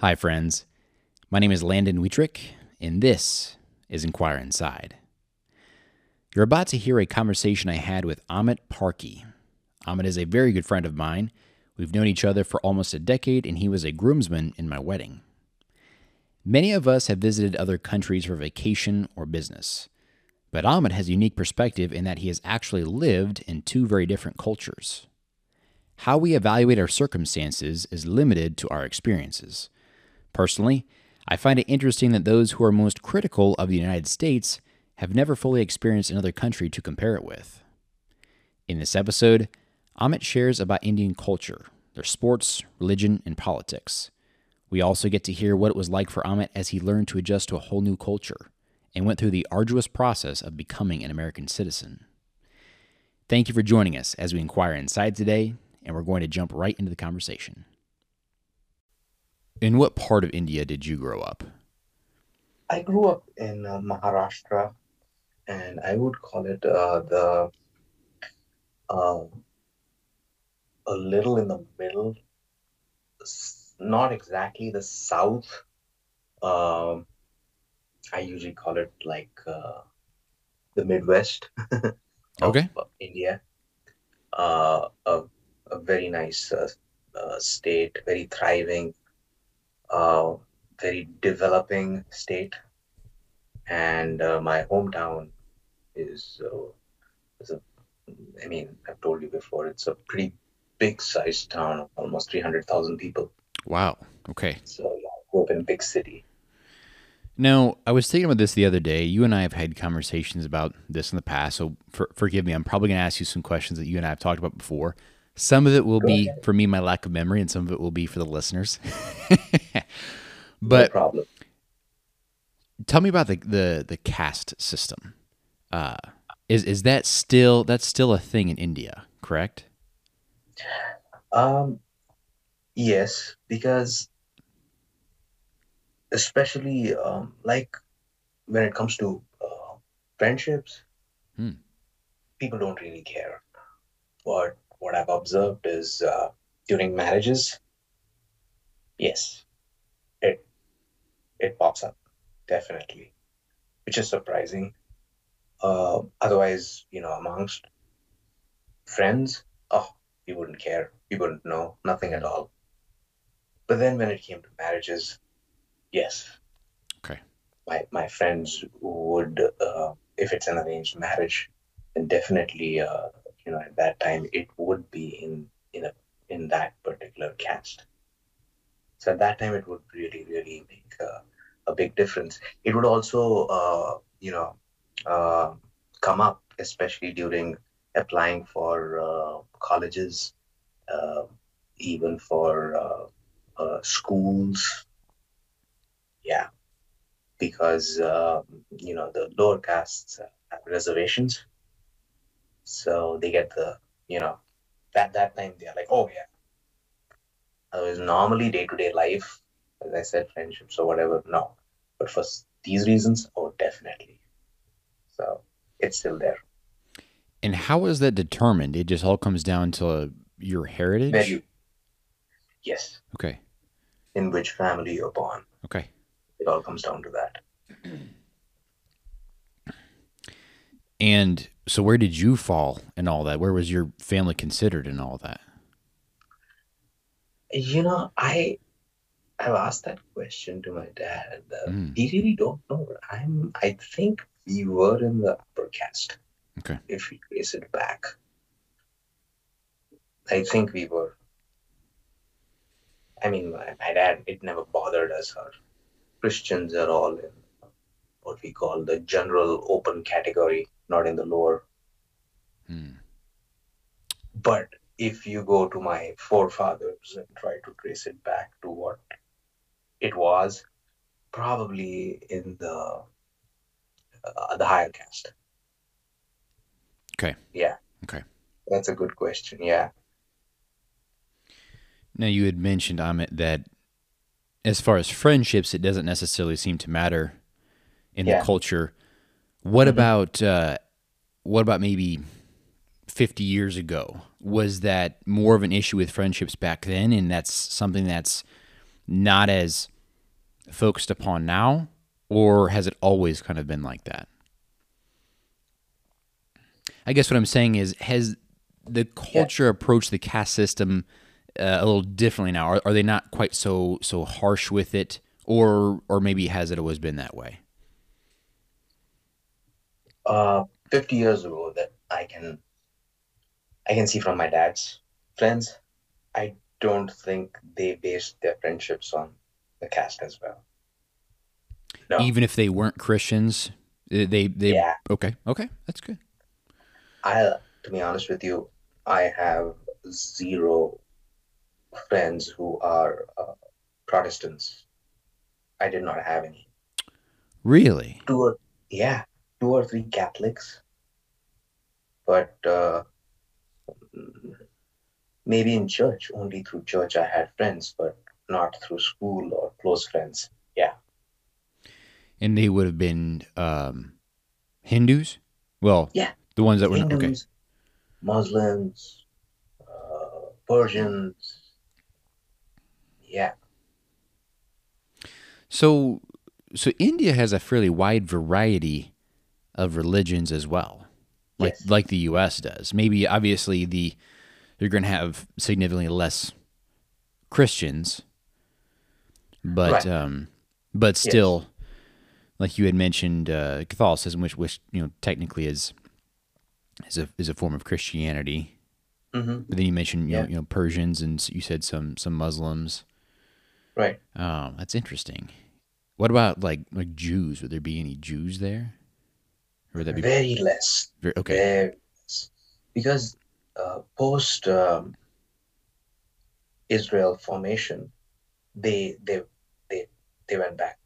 Hi, friends. My name is Landon Wietrich, and this is Inquire Inside. You're about to hear a conversation I had with Amit Parkhe. Amit is a very good friend of mine. We've known each other for almost a decade, and he was a groomsman in my wedding. Many of us have visited other countries for vacation or business, but Amit has a unique perspective in that he has actually lived in two very different cultures. How we evaluate our circumstances is limited to our experiences. Personally, I find it interesting that those who are most critical of the United States have never fully experienced another country to compare it with. In this episode, Amit shares about Indian culture, their sports, religion, and politics. We also get to hear what it was like for Amit as he learned to adjust to a whole new culture and went through the arduous process of becoming an American citizen. Thank you for joining us as we inquire inside today, and we're going to jump right into the conversation. In what part of India did you grow up? I grew up in uh, Maharashtra, and I would call it uh, the uh, a little in the middle, not exactly the south. Um, I usually call it like uh, the Midwest of Okay. uh, India. Uh, a, a very nice uh, uh, state, very thriving, uh, very developing state. And uh, my hometown is, uh, is a, I mean, I've told you before, it's a pretty big sized town, almost 300,000 people. Wow. Okay. So yeah, I grew up in a big city. Now, I was thinking about this the other day. You and I have had conversations about this in the past, so for, forgive me. I'm probably going to ask you some questions that you and I have talked about before. Some of it will Go be ahead. for me, my lack of memory, and some of it will be for the listeners. No but problem. tell me about the, the, the caste system. Uh, is is that still that's still a thing in India? Correct. Um, yes, because especially um, like when it comes to uh, friendships, Hmm. people don't really care. But what I've observed is uh, during marriages, yes, it pops up definitely, which is surprising. Uh, otherwise, you know, amongst friends, oh, we wouldn't care, we wouldn't know, nothing at all. But then when it came to marriages, yes, Okay. my my friends would, uh, if it's an arranged marriage, then definitely, uh, you know, at that time it would be in in a in that particular caste. So at that time, it would really, really make uh, a big difference. It would also, uh, you know, uh, come up, especially during applying for uh, colleges, uh, even for uh, schools. Yeah, because uh, you know the lower castes have reservations, so they get the you know that that time they're like, oh yeah. Uh, Otherwise, normally day to day life, as I said, friendships or whatever, no. But for these reasons, oh, definitely. So it's still there. And how is that determined? It just all comes down to your heritage. Very, yes, Okay. in which family you're born. Okay. It all comes down to that. And so, where did you fall in all that? Where was your family considered in all that? You know, I I've asked that question to my dad. Uh, Mm. he really don't know. I'm. I think we were in the upper caste. Okay. If we trace it back, I think we were. I mean, my, my dad. It never bothered us. Our Christians are all in what we call the general open category, not in the lower. Hmm. But if you go to my forefathers and try to trace it back to what it was, probably in the uh, the higher caste. Okay. Yeah. Okay. That's a good question. Yeah. Now, you had mentioned, Amit, that as far as friendships, it doesn't necessarily seem to matter in Yeah. the culture. What Mhm. about uh, what about maybe fifty years ago? Was that more of an issue with friendships back then, and that's something that's not as focused upon now, or has it always kind of been like that? I guess what I'm saying is, has the culture yeah. approached the caste system uh, a little differently now? Are, are they not quite so so harsh with it, or or maybe has it always been that way? Uh, 50 years ago, that I can I can see from my dad's friends, I don't think they based their friendships on the caste as well. No. Even if they weren't Christians, they they yeah. okay okay that's good. I to be honest with you, I have zero friends who are uh, Protestants. I did not have any. Really? Two or yeah, two or three Catholics, but uh, maybe in church. Only through church I had friends, but not through school or close friends. Yeah. And they would have been um, Hindus. Well, yeah, the ones that were Hindus, okay. Muslims, uh, Persians. Yeah. So, so India has a fairly wide variety of religions as well, like yes. like the U.S. does. Maybe obviously the you're going to have significantly less Christians, but right. um, but still, yes. like you had mentioned, uh, Catholicism, which which you know technically is is a is a form of Christianity. Mm-hmm. But then you mentioned you, yeah. know, you know Persians and you said some some Muslims. Right. Oh, that's interesting. What about like like Jews? Would there be any Jews there? Or would that be very less? Very, okay. Very less. Because uh, post um, Israel formation, they they they they went back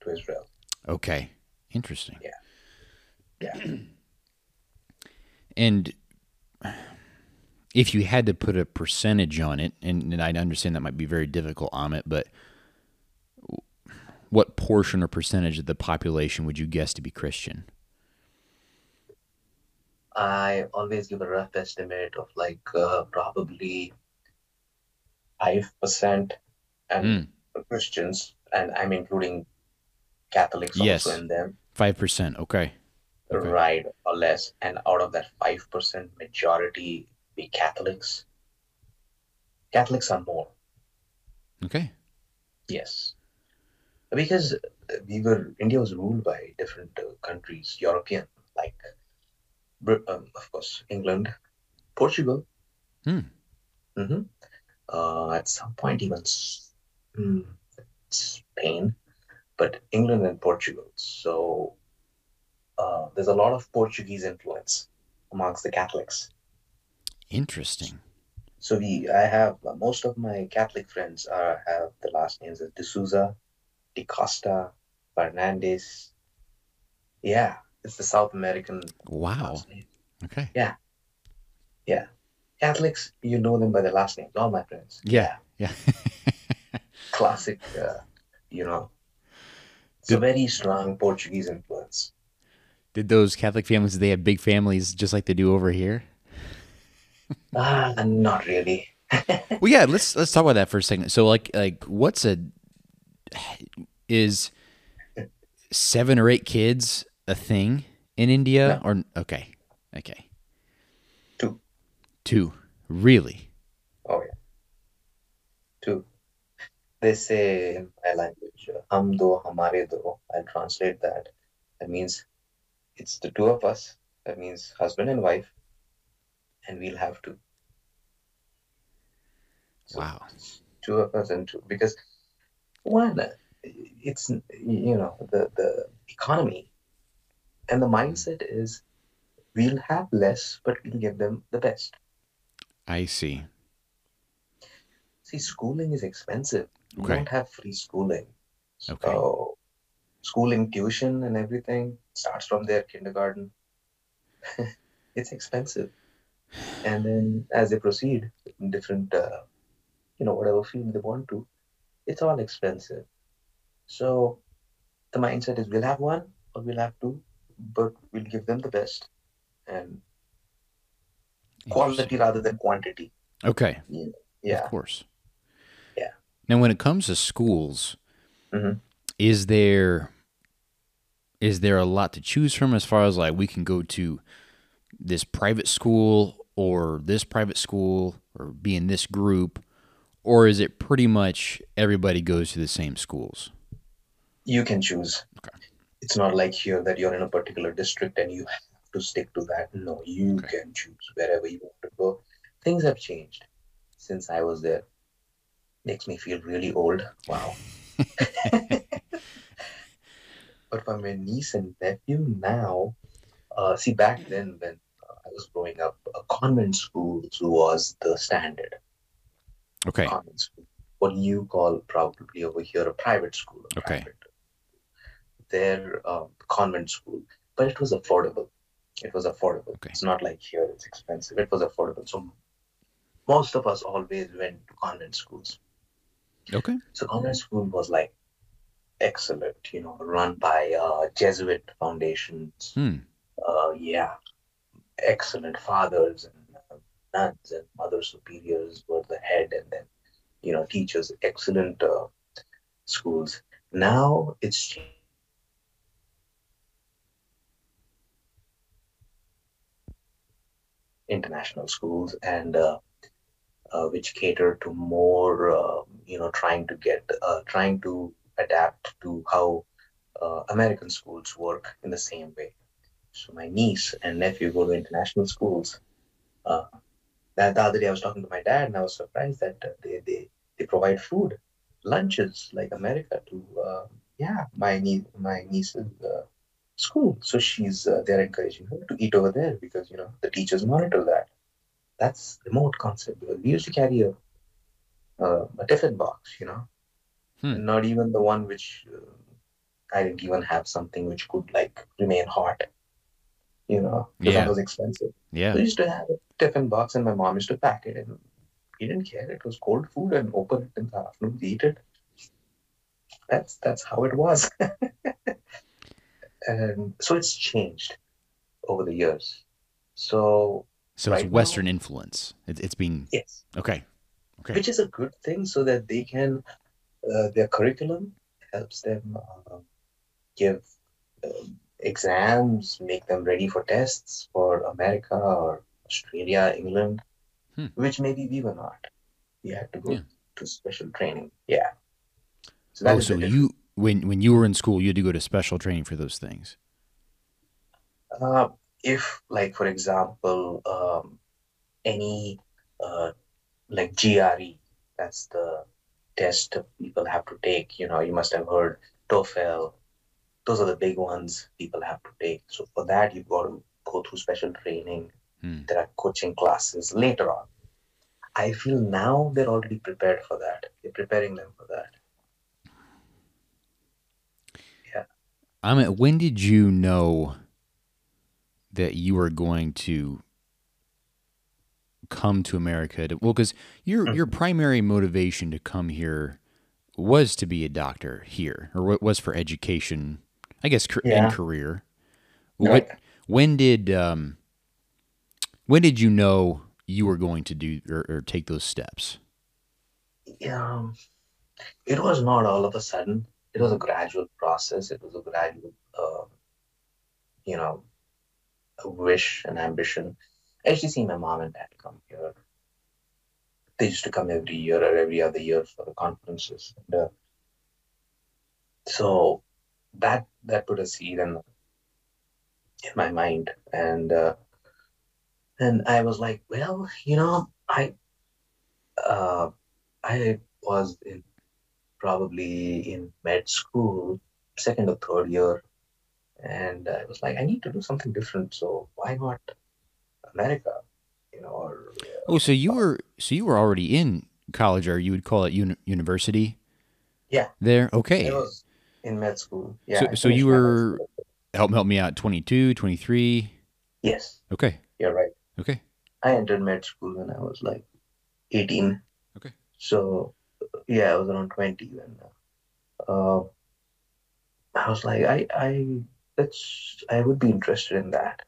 to Israel. Okay, interesting. Yeah, yeah. and if you had to put a percentage on it, and, and I understand that might be very difficult, Amit, but what portion or percentage of the population would you guess to be Christian? I always give a rough estimate of like uh, probably five percent and mm. Christians, and I'm including Catholics yes. also in them. Five percent, okay. okay. Right or less, and out of that five percent, majority be Catholics. Catholics are more. Okay. Yes, because we were India was ruled by different uh, countries, European like um, of course, England, Portugal. Hmm. Mm-hmm. Uh, at some point, even mm, Spain, but England and Portugal. So uh, there's a lot of Portuguese influence amongst the Catholics. Interesting. So we, I have uh, most of my Catholic friends are have the last names of D'Souza, De Costa, Fernandez. Yeah, it's the South American. Wow. Okay. Yeah. Yeah. Catholics, you know them by their last names. All my friends. Yeah. Yeah. Classic, uh, you know. It's did, a very strong Portuguese influence. Did those Catholic families, they have big families just like they do over here? Ah, uh, not really. well, yeah. Let's let's talk about that for a second. So, like, like, what's a is seven or eight kids a thing in India? No. Or okay, okay, two, two, really? Oh yeah, two. They say in my language, "Hum do, hamare do." I translate that. That means it's the two of us. That means husband and wife, and we'll have two. So wow. Two of us and two because one, it's you know the the economy and the mindset is we'll have less, but we'll give them the best. I see. See, schooling is expensive. We okay. don't have free schooling. Okay. So, schooling, tuition, and everything starts from their kindergarten. it's expensive. And then as they proceed in different, uh, you know, whatever field they want to, it's all expensive. So the mindset is we'll have one or we'll have two, but we'll give them the best and quality rather than quantity. Okay. Yeah. Of course. Yeah. Now, when it comes to schools, Mhm. is there is there a lot to choose from as far as like we can go to this private school or this private school or be in this group, or is it pretty much everybody goes to the same schools? You can choose. It's not like here that you're in a particular district and you have to stick to that. No, you Okay. can choose wherever you want to go. Things have changed since I was there. Makes me feel really old. Wow. but for my niece and nephew now, uh, see, back then when uh, I was growing up, a convent school was the standard. Okay. Convent school. What you call probably over here a private school. A Okay. Private. Their um, convent school, but it was affordable. It was affordable. Okay. It's not like here it's expensive. It was affordable. So most of us always went to convent schools. Okay. So convent school was like excellent, you know, run by uh, Jesuit foundations. Hmm. Uh, yeah, excellent fathers and uh, nuns and mother superiors were the head, and then you know teachers. Excellent uh, schools. Now it's international schools and uh, uh, which cater to more, uh, you know, trying to get, uh, trying to adapt to how American schools work in the same way. So my niece and nephew go to international schools. Uh, that the other day I was talking to my dad and I was surprised that they, they, they provide food, lunches like America to, uh, yeah, my niece, my niece's uh, school. So she's, uh, they're encouraging her to eat over there because, you know, the teachers monitor that that's remote concept because we used to carry a uh, a tiffin box, you know, Hmm. not even the one which uh, I didn't even have something which could like remain hot, you know, because Yeah. that was expensive. Yeah. We used to have a tiffin box, and my mom used to pack it, and he didn't care. It was cold food, and open it in the afternoon, eat it. That's that's how it was, and so it's changed over the years. So So Right it's now- Western influence. It, it's being yes, okay. Okay. which is a good thing so that they can uh, their curriculum helps them uh, give um exams make them ready for tests for america or australia england Hmm. which maybe we were not we had to go Yeah. to special training yeah so Oh, so you when when you were in school, you had to go to special training for those things. Uh, if, like, for example, um, any uh, like GRE, that's the test people have to take. You know, you must have heard TOEFL. Those are the big ones people have to take. So for that, you've got to go through special training. Hmm. There are coaching classes later on. I feel now they're already prepared for that. They're preparing them for that. I mean, when did you know that you were going to come to America? To, well, because your Mm-hmm. your primary motivation to come here was to be a doctor here, or what was for education, I guess, Yeah. and career. Right. What, when did um, when did you know you were going to do or, or take those steps? um, it was not all of a sudden. It was a gradual process. It was a gradual, uh, you know, a wish and ambition. I to see my mom and dad come here. They used to come every year or every other year for the conferences. And, uh, so that that put a seed in in my mind, and uh, and I was like, well, you know, I uh, I was in probably in med school, second or third year, and I was like, I need to do something different. So why not America? You know, or uh, Oh, so you uh, were so you were already in college, or you would call it uni- university? Yeah. There. Okay. I was in med school. Yeah. So- so you were-. Help help me out. 22, 23. Yes, Okay. you're right. Okay. I entered med school when I was like 18. Okay. So, yeah, I was around 20 when uh, I was like, I, I, that's, I would be interested in that.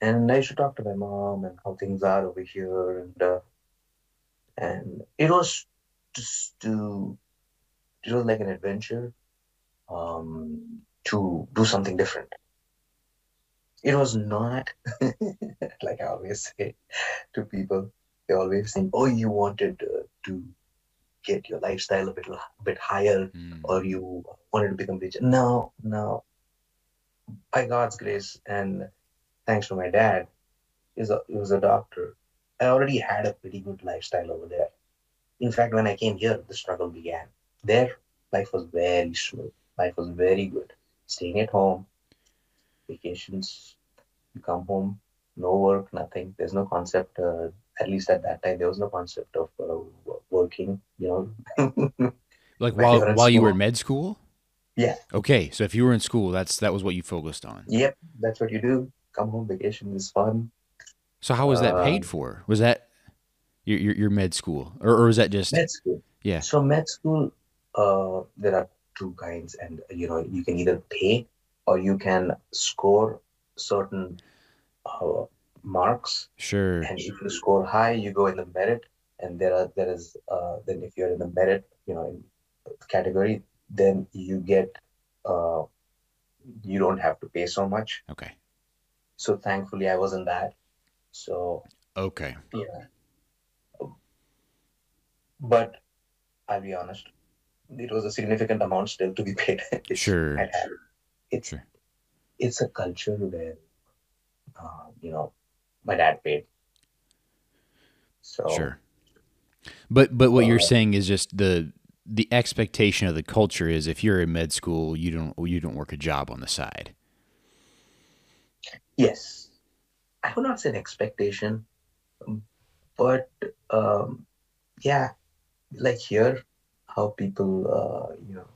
And I should talk to my mom and how things are over here. And, uh, and it was just to it was like an adventure um, to do something different. It was not like I always say to people. They always think, "Oh, you wanted uh, to get your lifestyle a bit a bit higher, Mm. or you wanted to become rich." No, no. By God's grace and thanks to my dad, is a he was a doctor. I already had a pretty good lifestyle over there. In fact, when I came here, the struggle began. There, life was very smooth. Life was very good. Staying at home, vacations, you come home, no work, nothing. There's no concept, uh, at least at that time, there was no concept of uh, working, you know. Like while while you were in med school? Yeah. Okay, so if you were in school, that's that was what you focused on. yep, that's what you do. Come home, vacation is fun. So how was that paid Um, for? Was that your your, your med school, or, or was that just Med school. yeah? So med school, uh, there are two kinds, and you know you can either pay or you can score certain uh, marks, Sure. and if you score high, you go in the merit, and there are there is uh, then if you're in the merit, you know, in category, then you get uh, you don't have to pay so much. Okay. So thankfully, I was in that. So Okay. yeah. But I'll be honest, it was a significant amount still to be paid. It's- Sure. It's Sure. it's a culture where, uh, you know, my dad paid. So Sure. But but what you're Uh, saying is just the the expectation of the culture is if you're in med school, you don't you don't work a job on the side. yes, I would not say an expectation, but um, yeah, like here, how people uh, you know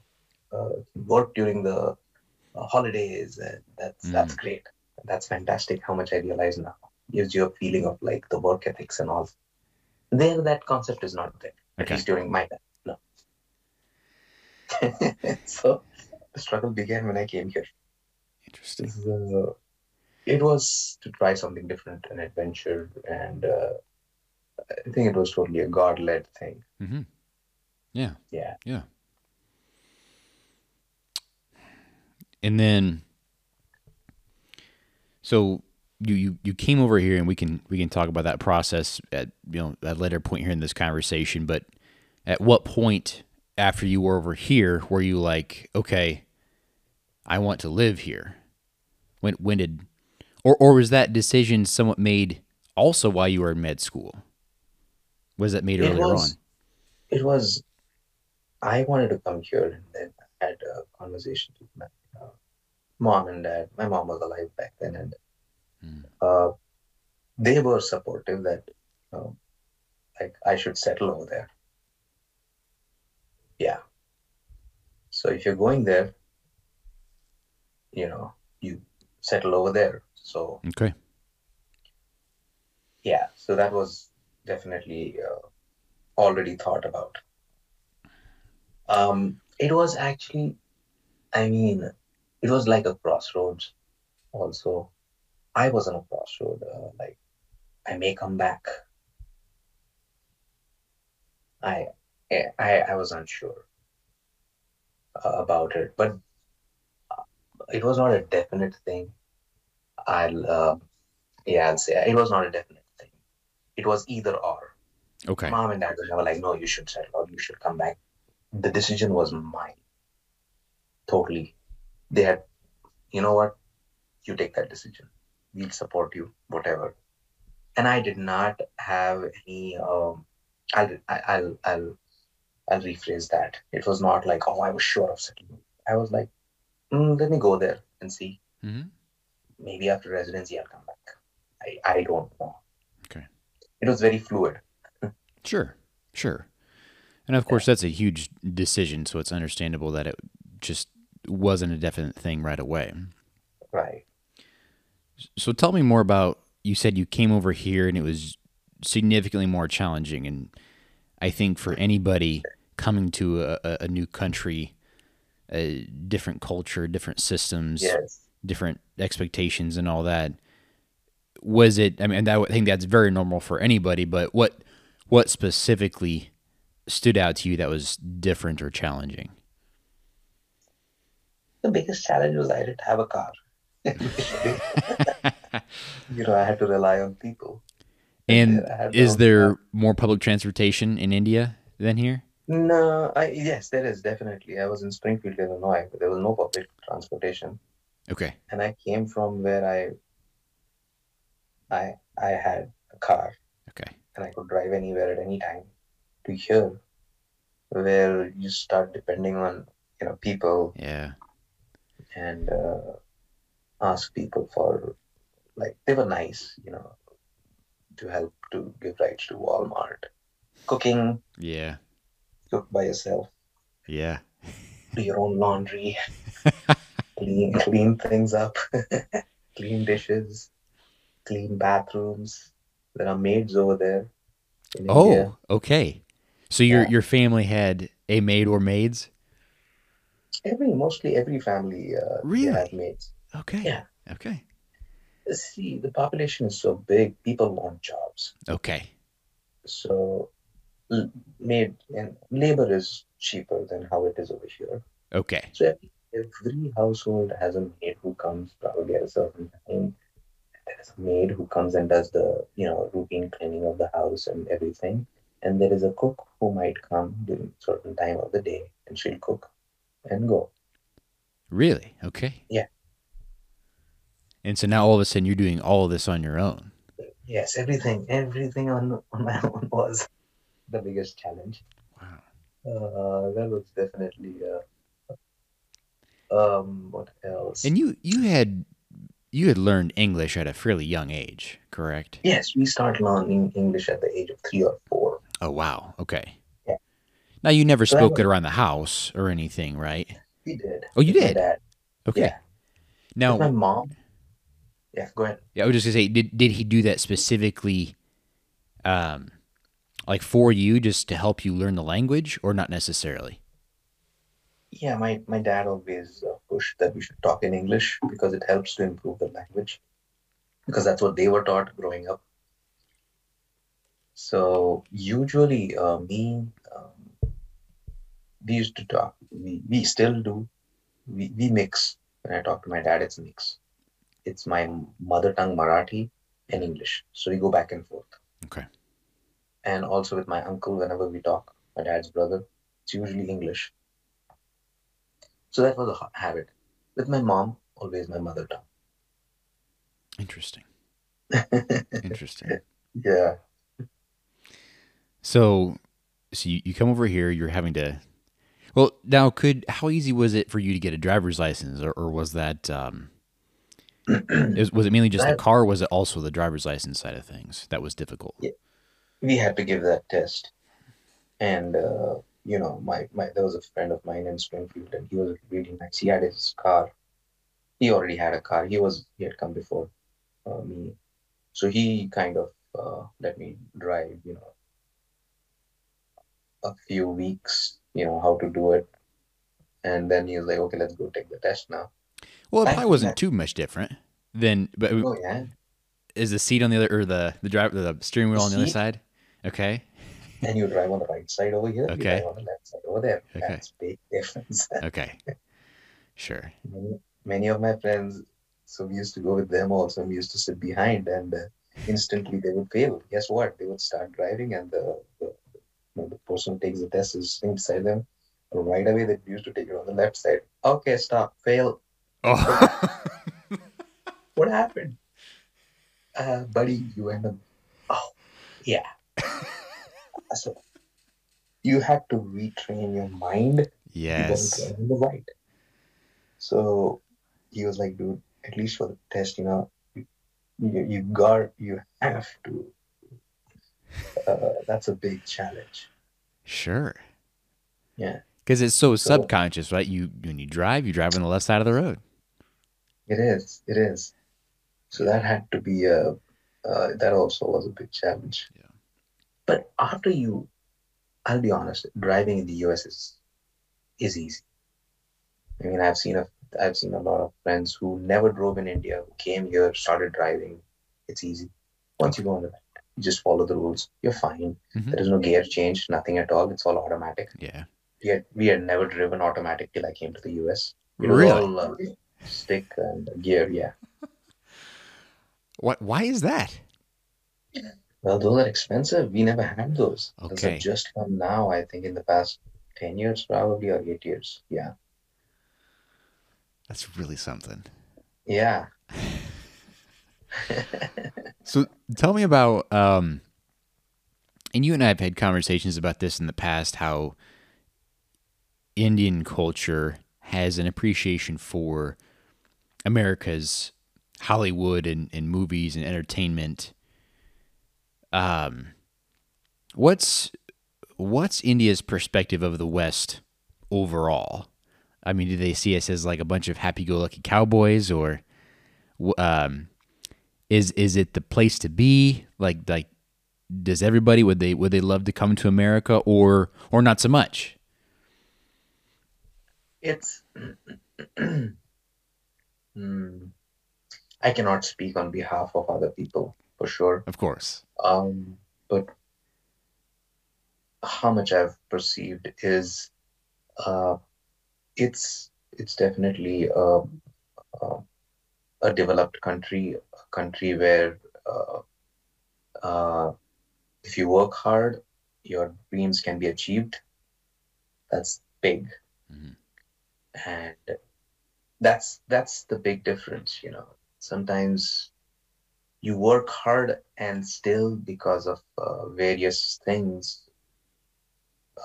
uh, work during the uh, holidays, and that's that's great. That's fantastic. How much I realize now gives you a feeling of like the work ethics and all. There, that concept is not there. At least during my time, no. so the struggle began when I came here. Interesting. Uh, it was to try something different, an adventure, and uh, I think it was totally a God-led thing. hmm Yeah. Yeah. Yeah. And then so you, you you came over here and we can we can talk about that process at you know at a later point here in this conversation, but at what point after you were over here were you like, okay, I want to live here? When when did or or was that decision somewhat made also while you were in med school? Was that made It earlier was- on? It was. I wanted to come here, and then I had a conversation with my uh, mom and dad. My mom was alive back then, and Hmm. uh, they were supportive that, um, like, I should settle over there. Yeah. So if you're going there, you know, you settle over there. So Okay. yeah, so that was definitely uh, already thought about. Um, it was actually, I mean, it was like a crossroads. Also, I was on a crossroad. Uh, like, I may come back. I, I, I was unsure uh, about it, but it was not a definite thing. I'll, uh, yeah, I'll say it was not a definite thing. It was either or. Okay. Mom and dad were never like, no, you should settle or you should come back. The decision was mine. Totally. They had, you know what? You take that decision. We'll support you, whatever. And I did not have any. Um, I'll, I'll, I'll, I'll rephrase that. It was not like, oh, I was sure of settling. I was like, mm, let me go there and see. hmm Maybe after residency, I'll come back. I, I don't know. Okay. It was very fluid. Sure, sure. And of course, that's a huge decision, so it's understandable that it just wasn't a definite thing right away. Right. So tell me more about you said you came over here and it was significantly more challenging. And I think for anybody coming to a, a- new country, a different culture, different systems, Yes. different expectations, and all that, was it? I mean, that, I think that's very normal for anybody. But what what specifically stood out to you that was different or challenging? The biggest challenge was I didn't have a car. you know, I had to rely on people. And is there more public transportation in India than here? No, I yes, there is definitely. I was in Springfield, Illinois, but there was no public transportation. Okay. and I came from where I I I had a car Okay. and I could drive anywhere at any time to here where you start depending on you know people Yeah. and uh, ask people for like they were nice you know to help to give rides to Walmart cooking Yeah. cook by yourself Yeah. do your own laundry clean clean things up clean dishes clean bathrooms there are maids over there in Oh, India. okay. So your Yeah. your family had a maid or maids? every mostly every family uh, Really? have maids Okay. Yeah. Okay. see the population is so big people want jobs Okay. so maid and labor is cheaper than how it is over here Okay. so every, every household has a maid who comes probably at a certain time there's a maid who comes and does the you know routine cleaning of the house and everything and there is a cook who might come during certain time of the day and she'll cook and go Really? Okay. Yeah. And so now all of a sudden you're doing all of this on your own. yes everything everything on on my own was the biggest challenge Wow. uh that was definitely uh um what else And you you had you had learned English at a fairly young age, correct? yes we start learning english at the age of three or four Oh wow. Okay. Yeah. Now you never So spoke was- it around the house or anything, right? we did Oh, you did? dad. Okay. Yeah. Now, my mom yeah go ahead Yeah, I was just gonna say, did did he do that specifically, um, like for you, just to help you learn the language, or not necessarily? Yeah, my, my dad always uh, pushed that we should talk in English because it helps to improve the language. Because that's what they were taught growing up. So usually, uh, me, um, we used to talk. We, we still do. We, we mix. When I talk to my dad, it's a mix. It's my mother tongue Marathi and English. So we go back and forth. Okay. And also with my uncle, whenever we talk, my dad's brother, it's usually English. So that was a habit. With my mom, always my mother tongue. Interesting. Interesting. yeah. So, so you, you come over here. You're having to. Well, now, could how easy was it for you to get a driver's license, or, or was that um, is, was it mainly just the car? Or was it also the driver's license side of things that was difficult? We had to give that test. And uh, you know my, my there was a friend of mine in springfield and he was really nice he had his car. He already had a car. He was he had come before uh, me. So he kind of uh, let me drive you know a few weeks you know how to do it. And then he was like okay let's go take the test now Well, it Back probably wasn't too much different. Then, but oh yeah is the seat on the other or the the driver the steering wheel The on the other side? Okay. and you drive on the right side over here you Okay. drive on the left side over there Okay. that's big difference Okay. Sure. many, many of my friends so we used to go with them also we used to sit behind and uh, instantly they would fail guess what they would start driving and the, the, you know, the person who takes the test is sitting beside them right away they used to take it on the left side okay stop fail Oh. what happened uh, buddy you end up oh yeah so you had to retrain your mind you yes. don't on the right. So he was like, dude, at least for the test, you know, you, you, you got, you have to. Uh, that's a big challenge. Sure. Yeah, Because it's so, So- subconscious, right? You when you drive, you drive on the left side of the road. It is. It is. So that had to be a, uh, that also was a big challenge. Yeah. But after you, I'll be honest, driving in the US is, is easy. I mean, I've seen a, I've seen a lot of friends who never drove in India, who came here, started driving. It's easy. Once you go on the You just follow the rules. You're fine. Mhm. There is no gear change, nothing at all. It's all automatic. Yeah. We had we had never driven automatic till I came to the US. It Really? all, uh, stick and gear. Yeah. What? Why is that? Well, those are expensive. We never had those. Those Okay. have just come now. I think in the past ten years, probably or eight years. Yeah. That's really something. Yeah. So tell me about um and you and I have had conversations about this in the past how Indian culture has an appreciation for America's Hollywood and, and movies and entertainment. Um what's what's India's perspective of the West overall? I mean, do they see us as like a bunch of happy-go-lucky cowboys, or um, is is it the place to be? Like like does everybody would they would they love to come to America or or not so much? It's. Hmm. I cannot speak on behalf of other people for sure. Of course. Um, but how much I've perceived is, uh, it's it's definitely a, a, a developed country, a country where uh, uh, if you work hard, your dreams can be achieved. That's big, Mhm. and that's that's the big difference. You know, sometimes you work hard and still because of uh, various things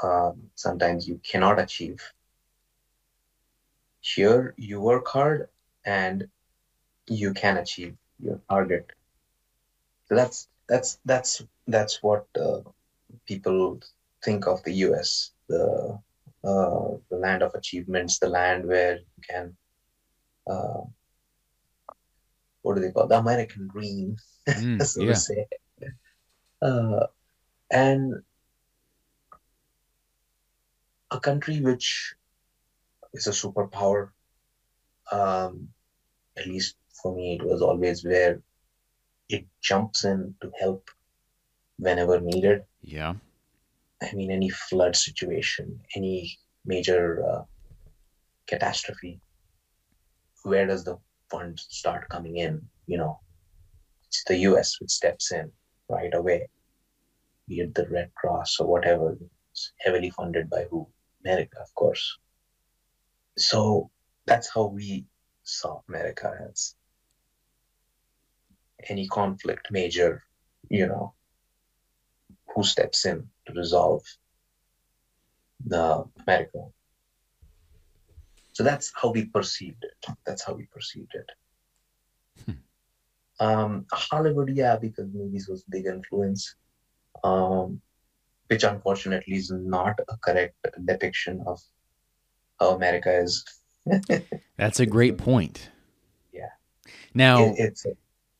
um, sometimes you cannot achieve here you work hard and you can achieve your target so that's that's that's that's what uh, people think of the us the uh, the land of achievements the land where you can uh, what do they call it? the american dream Mm, so yeah. to say. Uh, and a country which is a superpower, um, at least for me, it was always where it jumps in to help whenever needed. Yeah. I mean, any flood situation, any major uh, catastrophe, where does the fund start coming in? You know, it's the US which steps in right away, be it the Red Cross or whatever. It's heavily funded by who? America, of course. So that's how we saw America as any conflict, major, you know, who steps in to resolve the America. So that's how we perceived it. That's how we perceived it. Um, Hollywood, yeah, because movies was big influence, um, which unfortunately is not a correct depiction of how America is. That's a great point. Yeah. Now, It- it's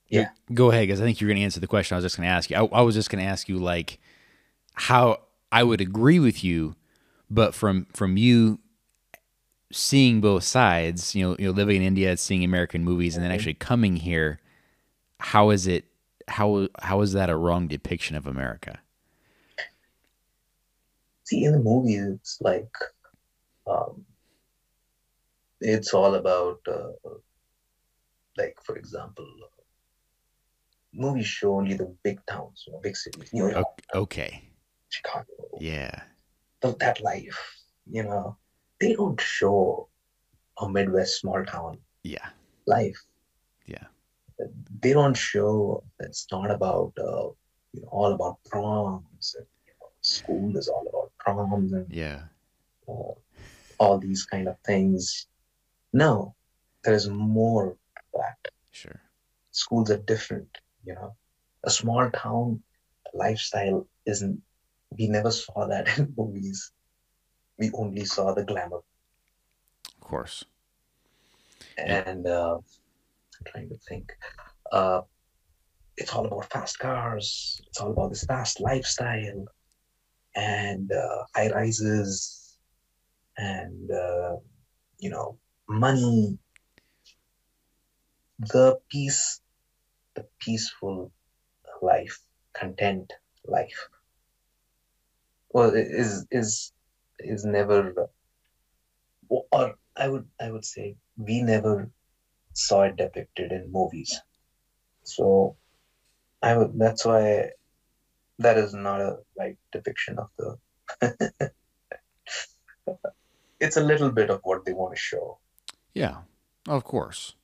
Yeah. Go ahead, because I think you're going to answer the question I was just going to ask you. I, I was just going to ask you like how I would agree with you, but from from you seeing both sides, you know, you know, living in India, seeing American movies, and then Mhm. actually coming here, how is it? How how is that a wrong depiction of America? see in the movie it's like um, it's all about uh, like for example movies show only the big towns you know, big cities new york Okay, chicago yeah, th- that life you know they don't show a midwest small town yeah, life Yeah. they don't show it's not about uh, you know all about proms and, you know, school is all about proms and yeah, uh, all these kind of things. No, there is more to that. sure, Schools are different, you know. A small town lifestyle isn't, we never saw that in movies. We only saw the glamour. of course, And uh, I'm trying to think. Uh, it's all about fast cars, it's all about this fast lifestyle and uh, high rises and, uh, you know, money. The peace, the peaceful life content life. Well, is is is never, or I would I would say we never saw it depicted in movies. So I would that's why that is not a right depiction of the it's a little bit of what they want to show. Yeah, of course.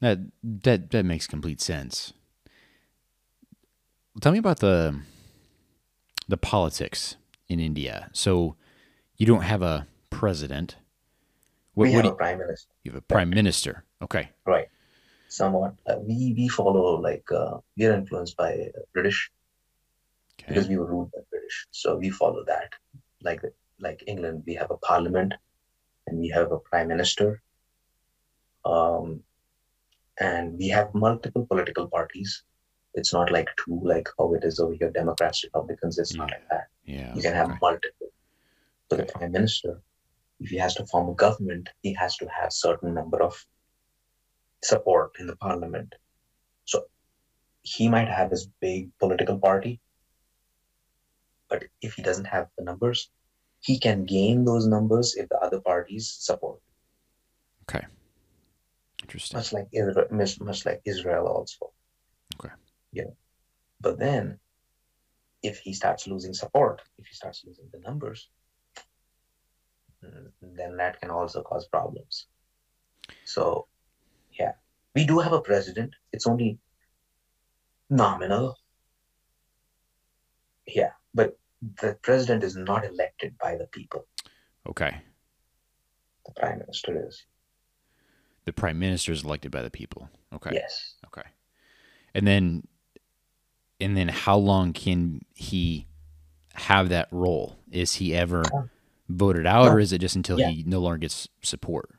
That that that makes complete sense. Tell me about the the politics in India. So you don't have a president. What, we have a prime minister. You have a prime minister. Okay. Right. Somewhat. Uh, we we follow like uh, we are influenced by British okay. because we were ruled by British, so we follow that. Like like England, we have a parliament and we have a prime minister. Um, and we have multiple political parties. It's not like two, like how it is over here, Democrats, Republicans. It's yeah. not like that. Yeah. You can have okay. multiple. So the prime minister, if he has to form a government, he has to have certain number of support in the parliament. So he might have his big political party, but if he doesn't have the numbers, he can gain those numbers if the other parties support. Okay. Interesting. Much like Israel, much like Israel also. Okay. Yeah. But then, if he starts losing support, if he starts losing the numbers, Mm, then that can also cause problems. So, yeah, we do have a president. It's only nominal. Yeah, but the president is not elected by the people. Okay. The prime minister is. The prime minister is elected by the people. Okay. Yes. Okay. And then and then how long can he have that role? Is he ever um, voted out no. or is it just until yeah. he no longer gets support?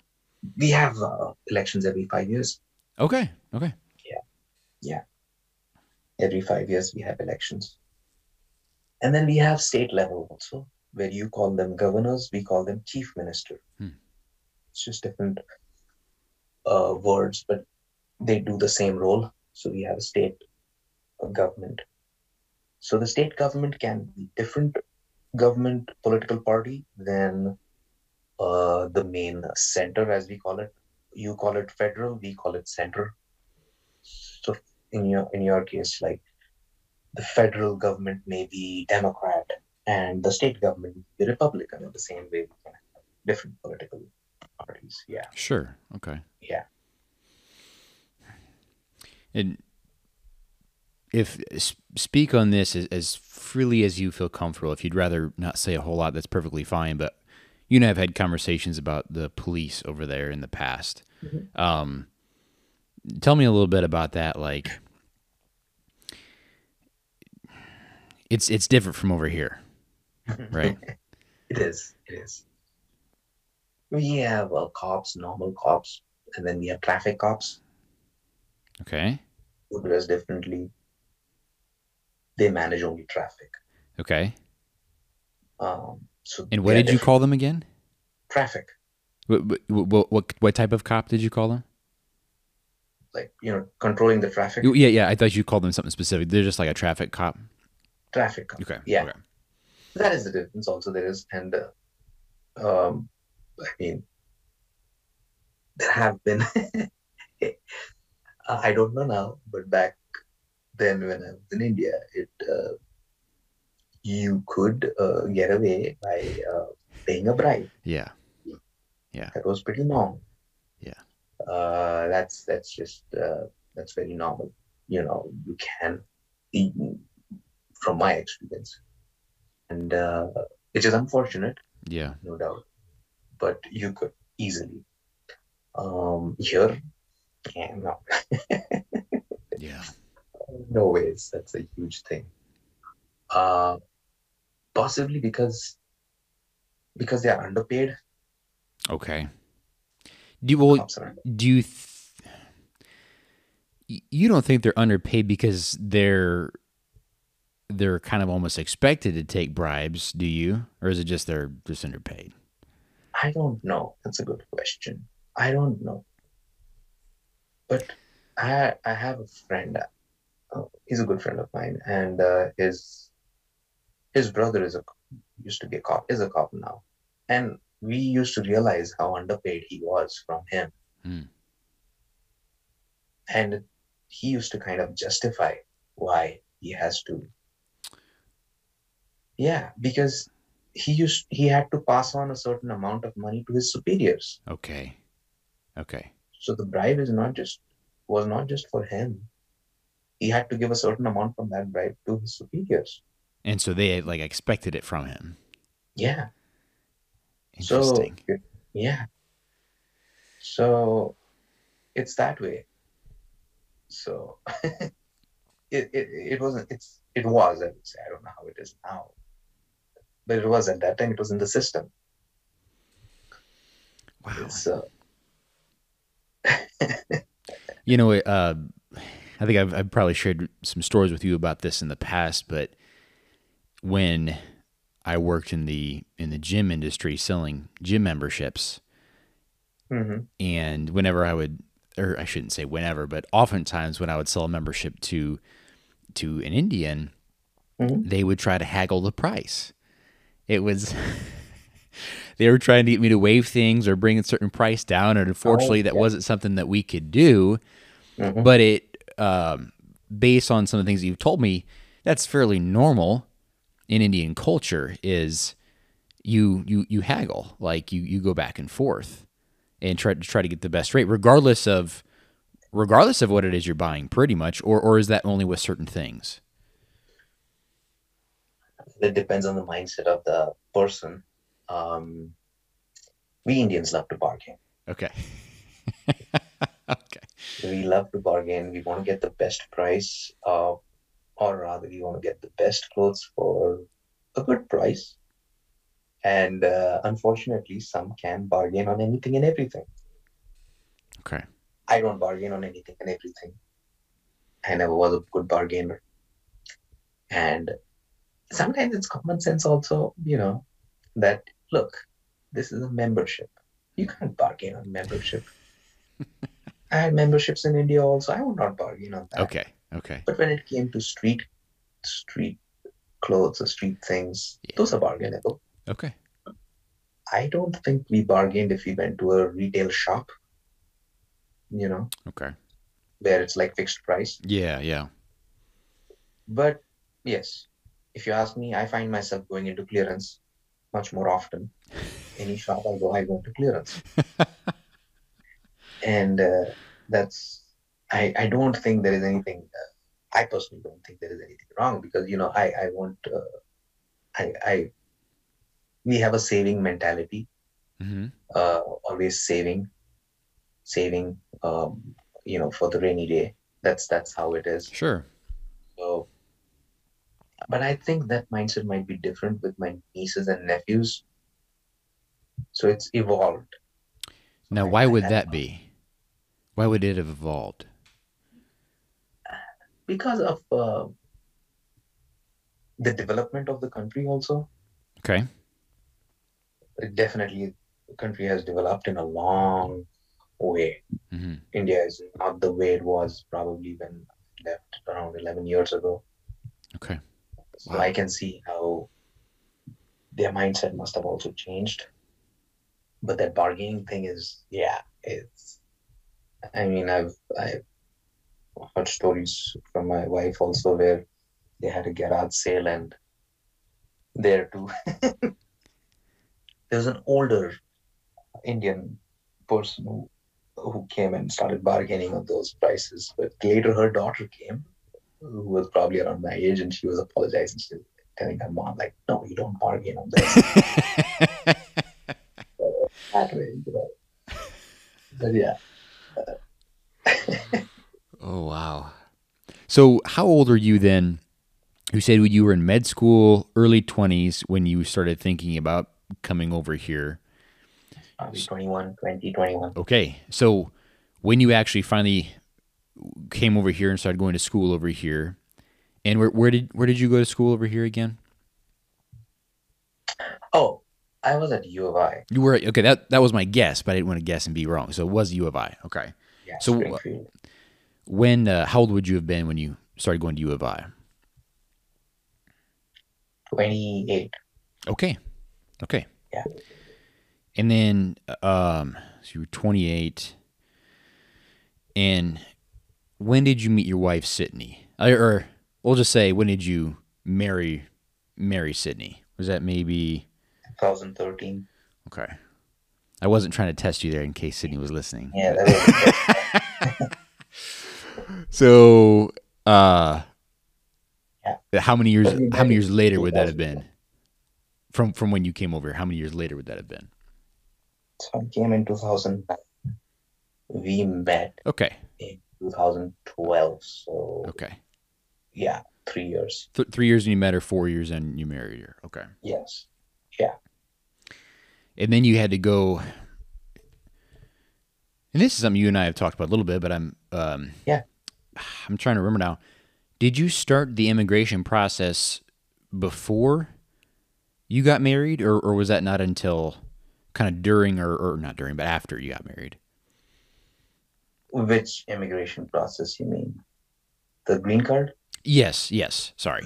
We have uh, elections every 5 years. Okay. Okay. Yeah. Yeah. Every 5 years we have elections. And then we have state level also, where you call them governors, we call them chief minister. Hmm. It's just different uh, words, but they do the same role. So we have a state government. So the state government can be different government political party than uh, the main center, as we call it. You call it federal, we call it center. So in your in your case, like the federal government may be Democrat and the state government be Republican in the same way we can have different political parties. Yeah. Sure. Okay. Yeah. And if speak on this as, as freely as you feel comfortable, if you'd rather not say a whole lot, that's perfectly fine. But you and I have had conversations about the police over there in the past. Mm-hmm. Um, tell me a little bit about that. Like, it's it's different from over here, right? it is. It is. We have uh, cops, normal cops, and then we have traffic cops. Okay. Who dress differently. They manage only traffic. Okay. Um. So. And what did you call them again? Traffic. What, what what what type of cop did you call them? Like you know, controlling the traffic. Yeah, yeah. I thought you called them something specific. They're just like a traffic cop traffic. Cop. Okay. Yeah. Okay. That is the difference. Also, there is, and uh, um, I mean, there have been. I don't know now, but back then when I was in India, it uh, you could uh, get away by uh, paying a bribe. Yeah. Yeah. That was pretty normal. Yeah. Uh, that's that's just uh, that's very normal. You know, you can from my experience, and uh, which is unfortunate. Yeah, no doubt. But you could easily. Um, here, yeah, no. yeah. No ways. That's a huge thing. Uh, possibly because because they are underpaid. Okay. Do you, well, do you th- you don't think they're underpaid because they're they're kind of almost expected to take bribes, do you? Or is it just they're just underpaid? I don't know. That's a good question. I don't know. But I I have a friend uh, he's a good friend of mine, and uh, his his brother is a used to be a cop, is a cop now, and we used to realize how underpaid he was from him, Hmm. and he used to kind of justify why he has to. Yeah, because he used he had to pass on a certain amount of money to his superiors. Okay. Okay. So the bribe is not just was not just for him. He had to give a certain amount from that bribe to his superiors. And so they like expected it from him. Yeah. Interesting. So yeah. So it's that way. So it, it it wasn't it's it was, I would say. I don't know how it is now. But it was at that time, it was in the system. wow. It's uh, You know, uh, I think I've, I've probably shared some stories with you about this in the past, but when I worked in the in the gym industry selling gym memberships, mhm. and whenever I would, or I shouldn't say whenever, but oftentimes when I would sell a membership to to an Indian, Mhm. they would try to haggle the price. It was they were trying to get me to waive things or bring a certain price down, and unfortunately, that yeah. wasn't something that we could do. Mhm. But it, um, based on some of the things that you've told me, that's fairly normal in Indian culture. Is you you you haggle like you you go back and forth and try to try to get the best rate, regardless of regardless of what it is you're buying, pretty much, or or is that only with certain things? it depends on the mindset of the person. Um, we Indians love to bargain. Okay. okay. We love to bargain. We want to get the best price, uh, or rather, we want to get the best clothes for a good price. And uh, unfortunately, some can bargain on anything and everything. Okay. I don't bargain on anything and everything. I never was a good bargainer. And sometimes it's common sense also, you know, that look, this is a membership. You can't bargain on membership. I had memberships in India also. I would not bargain on that. Okay. Okay. But when it came to street street clothes or street things, Yeah. those are bargainable. Okay. I don't think we bargained if we went to a retail shop, you know, Okay. where it's like fixed price. Yeah. Yeah. But yes, if you ask me, I find myself going into clearance much more often. Any shop I go, I go into clearance. and uh, that's, I, I don't think there is anything, uh, I personally don't think there is anything wrong because, you know, I, I want, uh, I, I, we have a saving mentality, hmm uh, always saving, saving, um, you know, for the rainy day. That's, that's how it is. Sure. So, but I think that mindset might be different with my nieces and nephews. So it's evolved. Now, why would that be? Why would it have evolved? Because of uh, the development of the country, also. Okay. It definitely, the country has developed in a long way. hmm India is not the way it was probably when I left around 11 years ago. Okay. So Wow. I can see how their mindset must have also changed. But that bargaining thing is, yeah, it's. I mean, I've I've heard stories from my wife also where they had a garage sale and there too. there was an older Indian person who who came and started bargaining on those prices. But later, her daughter came, who was probably around my age, and she was apologizing. She was telling her mom, like, "No, you don't bargain on this that way." You know. But yeah, oh wow. So, how old are you then? You said you were in med school, early twenties, when you started thinking about coming over here. probably 21, 20, 21. Okay, so when you actually finally came over here and started going to school over here, and where, where did where did you go to school over here again? Oh, I was at U of I. You were okay. That that was my guess, but I didn't want to guess and be wrong. So it was U of I. Okay. Yeah, So, uh, When uh, how old would you have been when you started going to U of I? 28. Okay. Okay. Yeah. And then um so you were 28 and when did you meet your wife Sydney? Or, or we'll just say when did you marry marry Sydney? Was that maybe 2013. okay? I wasn't trying to test you there in case Sydney was listening. Yeah, that was, So, uh, Yeah. how many years? How many years later would that have been? From from when you came over, here, how many years later would that have been? so I came in 2009. We met Okay, in 2012. So, okay. yeah, three years. Th- three years and you met her, four years and you married her. Okay, Yes. And then you had to go. And this is something you and I have talked about a little bit, but I'm um, Yeah. I'm trying to remember now. Did you start the immigration process before you got married, or or was that not until kind of during or, or not during, but after you got married? Which immigration process you mean? The green card? Yes, yes. Sorry.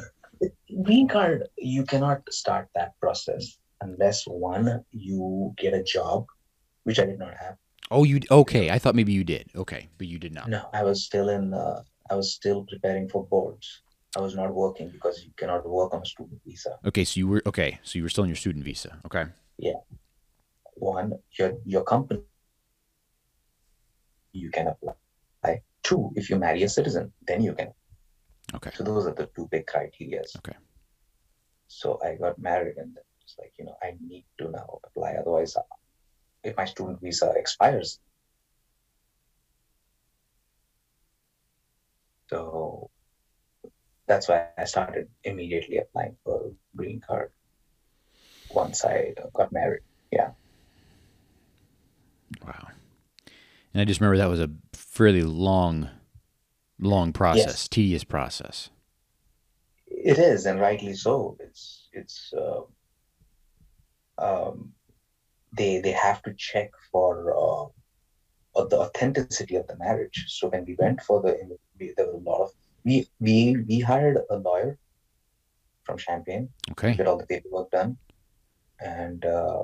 green card you cannot start that process unless one you get a job which i did not have Oh, you okay? I thought maybe you did. Okay, but you did not. no i was still in uh, i was still preparing for boards i was not working because you cannot work on a student visa Okay, so you were okay. So you were still on your student visa. Okay. Yeah. One your your company you can apply two if you marry a citizen then you can Okay. so those are the two big criteria Okay. so i got married and then it's like you know i need to now apply otherwise uh, if my student visa expires so that's why i started immediately applying for green card once i got married Yeah. Wow. And I just remember that was a fairly long, long process, Yes. tedious process. It is, and rightly so. It's it's uh, um, they they have to check for uh, uh, the authenticity of the marriage. So when we went for the, we, there was a lot of we we we hired a lawyer from Champaign, Okay. get all the paperwork done, and uh,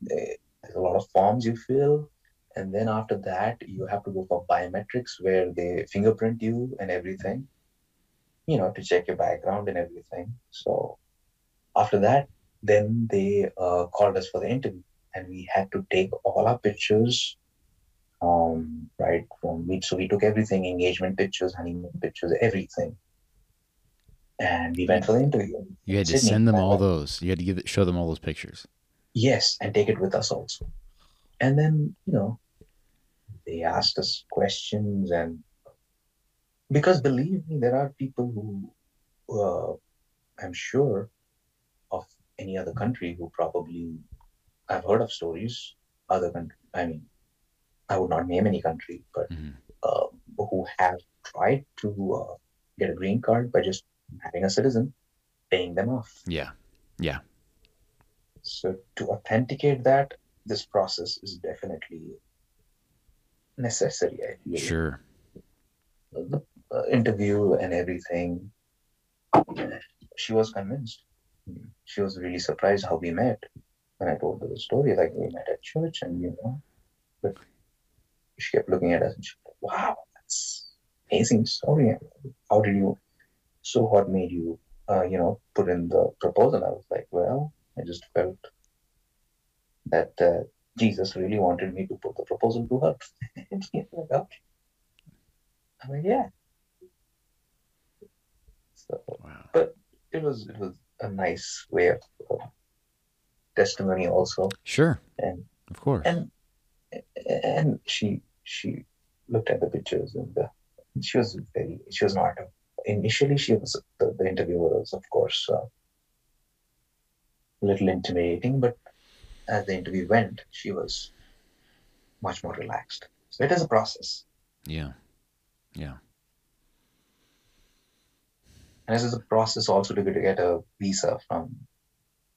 they, there's a lot of forms you fill. And then after that, you have to go for biometrics where they fingerprint you and everything, you know, to check your background and everything. So after that, then they uh, called us for the interview, and we had to take all our pictures, um, right from we so we took everything, engagement pictures, honeymoon pictures, everything, and we went for the interview. You had to Sydney, send them all those. You had to give it, show them all those pictures. Yes, and take it with us also. And then, you know, they asked us questions, and because believe me, there are people who, uh, I'm sure, any other country who probably I've heard of stories, other country. I mean, I would not name any country, but Mhm. uh, who have tried to uh, get a green card by just having a citizen, paying them off. Yeah. Yeah. So to authenticate that, this process is definitely necessary. I feel. Sure. The uh, interview and everything. She was convinced. She was really surprised how we met when I told her the story. Like we met at church, and you know, but she kept looking at us and she was like, "Wow, that's amazing story. How did you? So what made you, uh, you know, put in the proposal?" I was like, "Well, I just felt that uh, Jesus really wanted me to put the proposal to her." like, "Okay." I'm like, "Yeah." So Wow. it was it was a nice way of uh, testimony also, Sure. and Of course. and and she she looked at the pictures and the, she was very she was not initially she was the, the interviewer was of course uh, a little intimidating but as the interview went she was much more relaxed so it is a process yeah. Yeah. And this is a process also to get, to get a visa from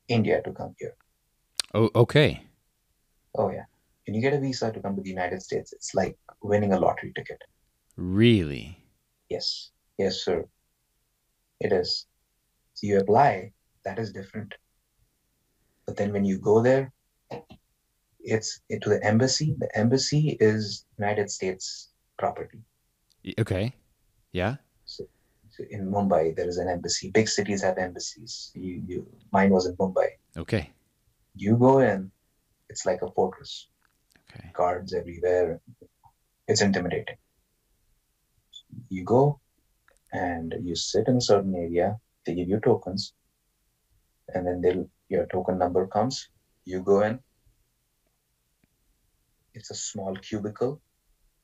india to come here Oh, okay. oh yeah when you get a visa to come to the united states it's like winning a lottery ticket Really? Yes, yes, sir. It is. So you apply, that is different. But then when you go there, it's to the embassy. The embassy is United States property. Okay. Yeah. In Mumbai, there is an embassy. Big cities have embassies. You, you, mine was in Mumbai. Okay. You go in, it's like a fortress. Okay. Guards everywhere. It's intimidating. You go and you sit in a certain area. They give you tokens, and then they'll your token number comes. You go in. It's a small cubicle,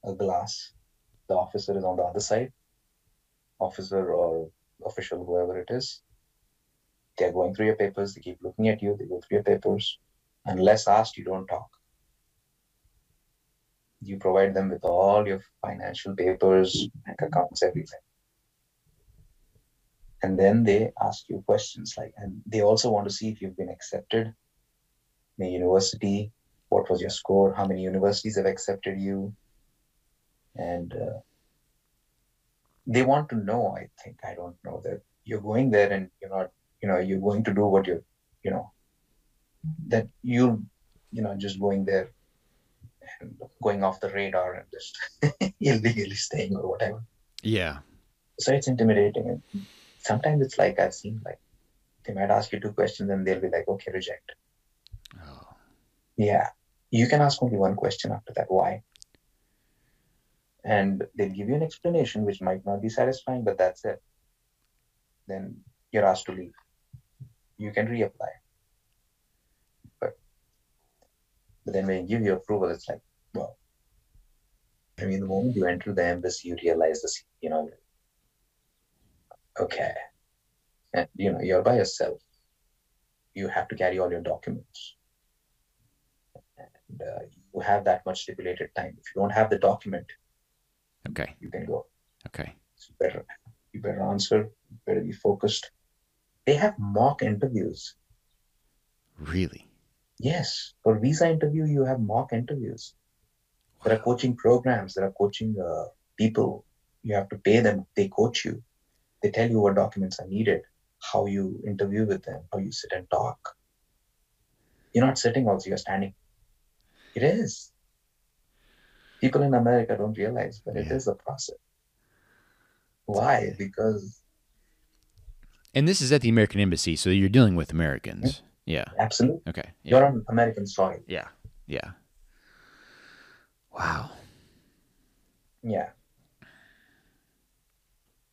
a glass. The officer is on the other side. Officer or official, whoever it is. They're going through your papers. They keep looking at you. They go through your papers. Unless asked, you don't talk. You provide them with all your financial papers, bank accounts, everything. And then they ask you questions like, and they also want to see if you've been accepted in a university, what was your score, how many universities have accepted you, and uh, they want to know. I think I don't know that you're going there and you're not, you know, you're going to do what you're, you know, that you, you know, just going there and going off the radar and just illegally staying or whatever. Yeah. So it's intimidating. And sometimes it's like I've seen like they might ask you two questions and they'll be like, okay, reject. Oh. Yeah. You can ask only one question after that. Why? And they'll give you an explanation which might not be satisfying, but that's it. Then you're asked to leave. You can reapply. But but then when you give your approval, it's like, well, I mean, the moment you enter the embassy, you realize this, you know, okay, and you know, you're by yourself. You have to carry all your documents and uh, you have that much stipulated time. If you don't have the document, Okay. you can go. Okay. It's better. You better answer. You better be focused. They have mock interviews. Really? Yes, for visa interview, you have mock interviews. There are coaching programs. There are coaching uh, people. You have to pay them. They coach you. They tell you what documents are needed, how you interview with them, how you sit and talk. You're not sitting also, you're standing. It is. People in America don't realize, but it Yeah. is a process. Why? Because And this is at the American Embassy, so you're dealing with Americans. Yeah. absolutely, Okay. you're Yeah. on American soil. Yeah. Yeah. Wow. Yeah.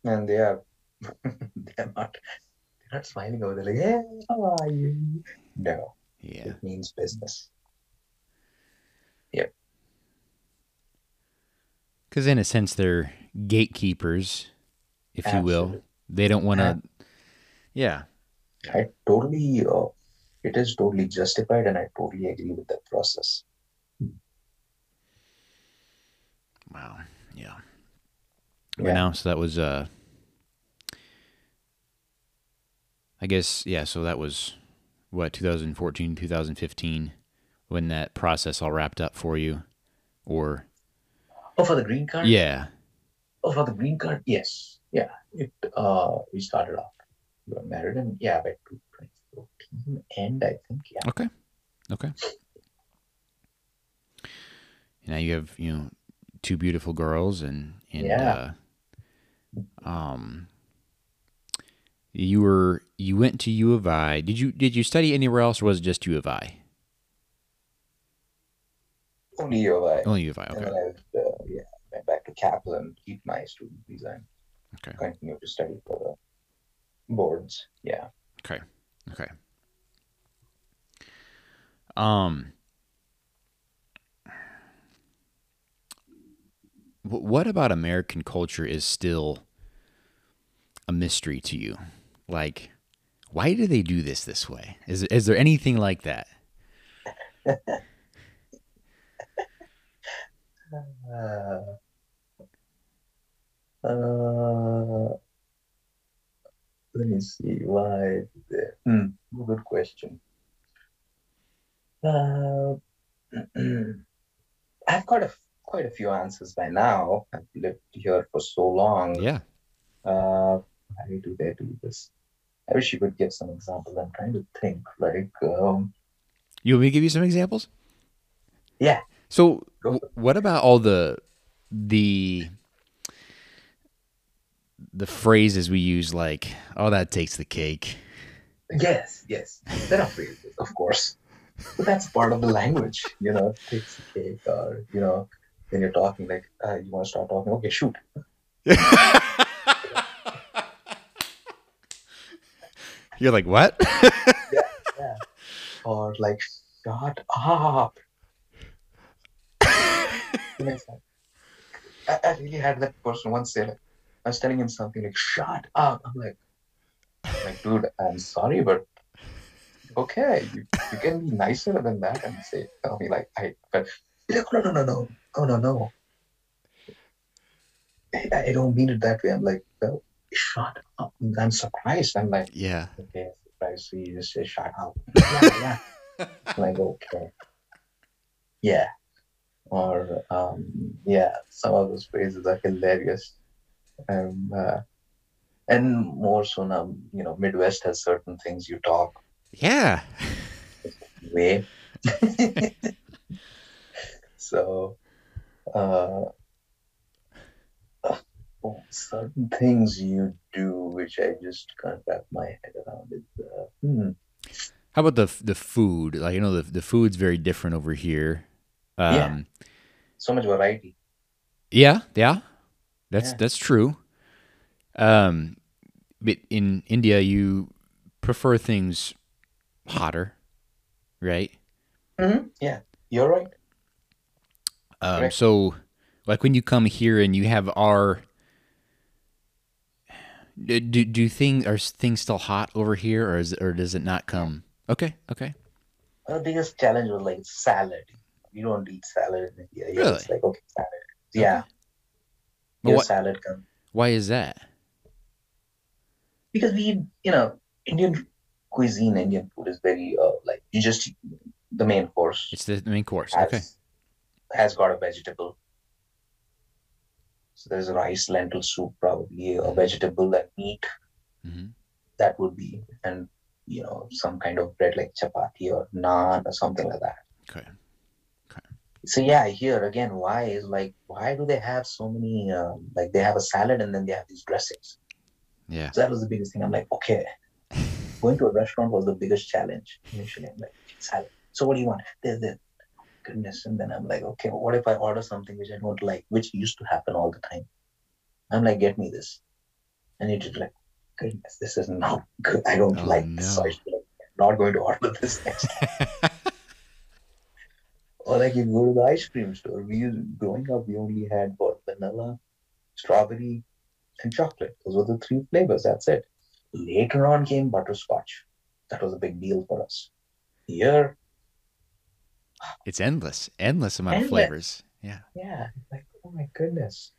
And they are they're not they're not smiling over there like, hey, how are you? No, Yeah. it means business. Because in a sense, they're gatekeepers, if you will. They don't want to. Yeah. I totally uh, it is totally justified and I totally agree with that process. Wow. Yeah. Yeah. Now, so that was. uh I guess yeah. So that was what 2014, 2015, when that process all wrapped up for you, or Oh, for the green card? yeah. Oh, for the green card? Yes. Yeah. It uh we started off. We were married and yeah, by 2014 and I think. Yeah. Okay. Okay. Now you have you know two beautiful girls and and Yeah. uh, um you were you went to U of I. Did you did you study anywhere else or was it just U of I? Only U of I. Only U of I. Okay. I uh, yeah, went back Kaplan, keep my student visa and Okay. continue to study for the boards. Yeah. Okay. Okay. Um what about American culture is still a mystery to you? Like why do they do this this way? Is is there anything like that? Uh, uh, let me see why. Hmm, good question. Uh, I've got a, quite a few answers by now. I've lived here for so long. Yeah. Uh, why do they do this? I wish you could give some examples. I'm trying to think. Like, um, You want me to give you some examples? yeah, So, what about all the the the phrases we use like, "Oh, that takes the cake." yes, yes. There are phrases, of course, but that's part of the language. You know, takes the cake, or you know, when you're talking, like, uh, you want to start talking. Okay, shoot. You're like, "What?" Yeah. Or like, shut up. You know, it's like- I, I really had that person once say, like, I was telling him something like, shut up. I'm like, I'm like, dude, I'm sorry, but okay, you, you can be nicer than that and say, tell me, like, I, but, like, no, no, no, no, no, no, no. I, I don't mean it that way. I'm like, well, shut up. I'm surprised. I'm like, yeah. okay, surprised. So you just say, shut up. yeah, yeah. I'm like, okay. Yeah. Or, um, yeah, some of those phrases are hilarious. Um, uh, and more so now, you know, Midwest has certain things you talk Yeah. way. so, uh, oh, certain things you do which I just can't wrap my head around. It. Uh, hmm. How about the the food? Like, you know, the the food's very different over here. Um, Yeah. So much variety. Yeah, yeah, that's Yeah. that's true. Um, but in India, you prefer things hotter, right? hmm Yeah, you're right. Um, Correct. so, like when you come here and you have our, do do, things are things still hot over here, or is or does it not come? Okay, okay, The biggest challenge was like salad. You don't eat salad in India. Yeah, It's Really? like okay, salad. Yeah, your what- salad comes why is that? because we, eat, you know, Indian cuisine, Indian food is very uh, like you just the main course It's the main course. has Okay, has got a vegetable. So there's rice, lentil soup, probably a vegetable and meat. hmm That would be and you know some kind of bread like chapati or naan or something like that. okay, So yeah, here again, why is like why do they have so many um, like they have a salad and then they have these dressings? yeah, So that was the biggest thing. I'm like, okay, going to a restaurant was the biggest challenge initially. I'm like, salad. So what do you want? There's this. Goodness. And then I'm like, okay, what if I order something which I don't like, which used to happen all the time? I'm like, get me this. And it is like, goodness, this is not good. I don't Oh, like this. So. i'm not going to order this next time. Or like you go to the ice cream store. We used, growing up, we only had what vanilla, strawberry, and chocolate. Those were the three flavors. That's it. Later on came butterscotch. That was a big deal for us. Here, it's endless, endless amount of flavors. Yeah, yeah, like oh my goodness.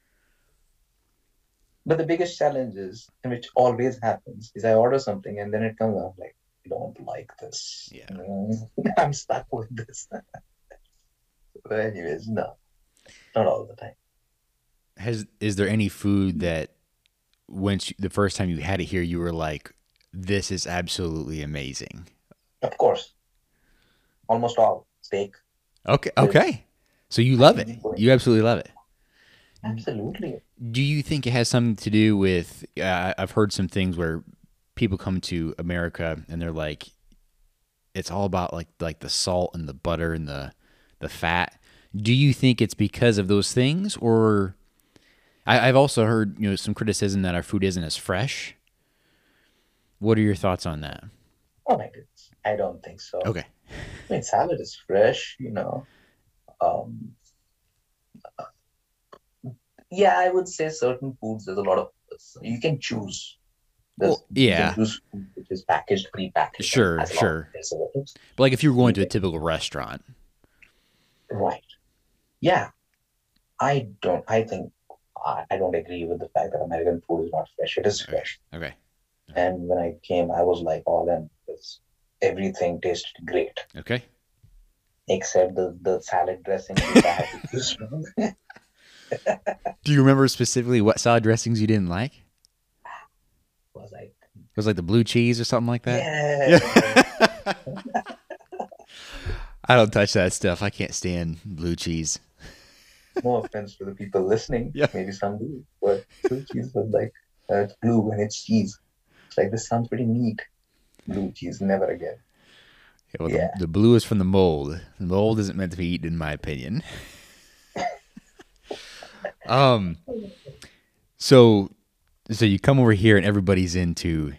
But the biggest challenge is, and which always happens, is I order something and then it comes out like, I don't like this. Yeah. I'm stuck with this. but anyways, no, not all the time. has is there any food that once you, the first time you had it here, you were like, "This is absolutely amazing." Of course, almost all steak. Okay, okay. So you love it. You absolutely love it. Absolutely. Do you think it has something to do with? Uh, I've heard some things where people come to America and they're like, it's all about like like the salt and the butter and the the fat. Do you think it's because of those things, or I, I've also heard you know some criticism that our food isn't as fresh. What are your thoughts on that? Oh my goodness. I don't think so. Okay. I mean, salad is fresh, you know. Um, yeah, I would say certain foods, there's a lot of, you can choose. There's- Well, yeah. choose food which is packaged, pre-packaged. Sure, has a lot of sure. But like if you were going to a typical restaurant, Right. Yeah. I don't, I think, I, I don't agree with the fact that American food is not fresh. It is Okay. fresh. okay, And when I came, I was like all in because everything tasted great. okay, except the, the salad dressing which I had to choose from. Do you remember specifically what salad dressings you didn't like? Was It was like the blue cheese or something like that. Yeah. I don't touch that stuff. I can't stand blue cheese. no offense to the people listening. Yeah. Maybe some do, but blue cheese was like uh, it's blue and it's cheese. It's like this sounds pretty neat. Blue cheese, never again. Yeah, well, Yeah. The, the blue is from the mold. The mold isn't meant to be eaten, in my opinion. um, so, so you come over here and everybody's into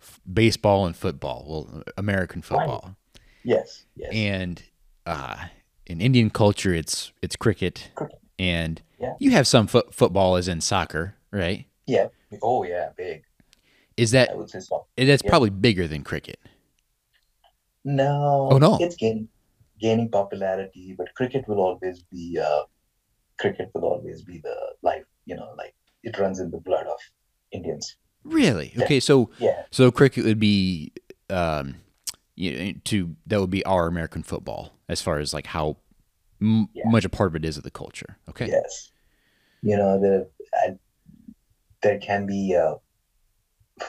f- baseball and football. Well, American football, Yes, yes. and uh, in Indian culture, it's it's cricket, Cricket. and Yeah. you have some fo- football as in soccer, right? yeah. Oh yeah, big. Is that so. that's Yeah. probably bigger than cricket? No. Oh, no. It's gaining gaining popularity, but cricket will always be uh, cricket will always be the life. You know, like it runs in the blood of Indians. Really? Okay, so Yeah. So cricket would be, um, you know, to that would be our American football as far as like how m- Yeah. much a part of it is of the culture. Okay. Yes. You know, there uh, there can be uh,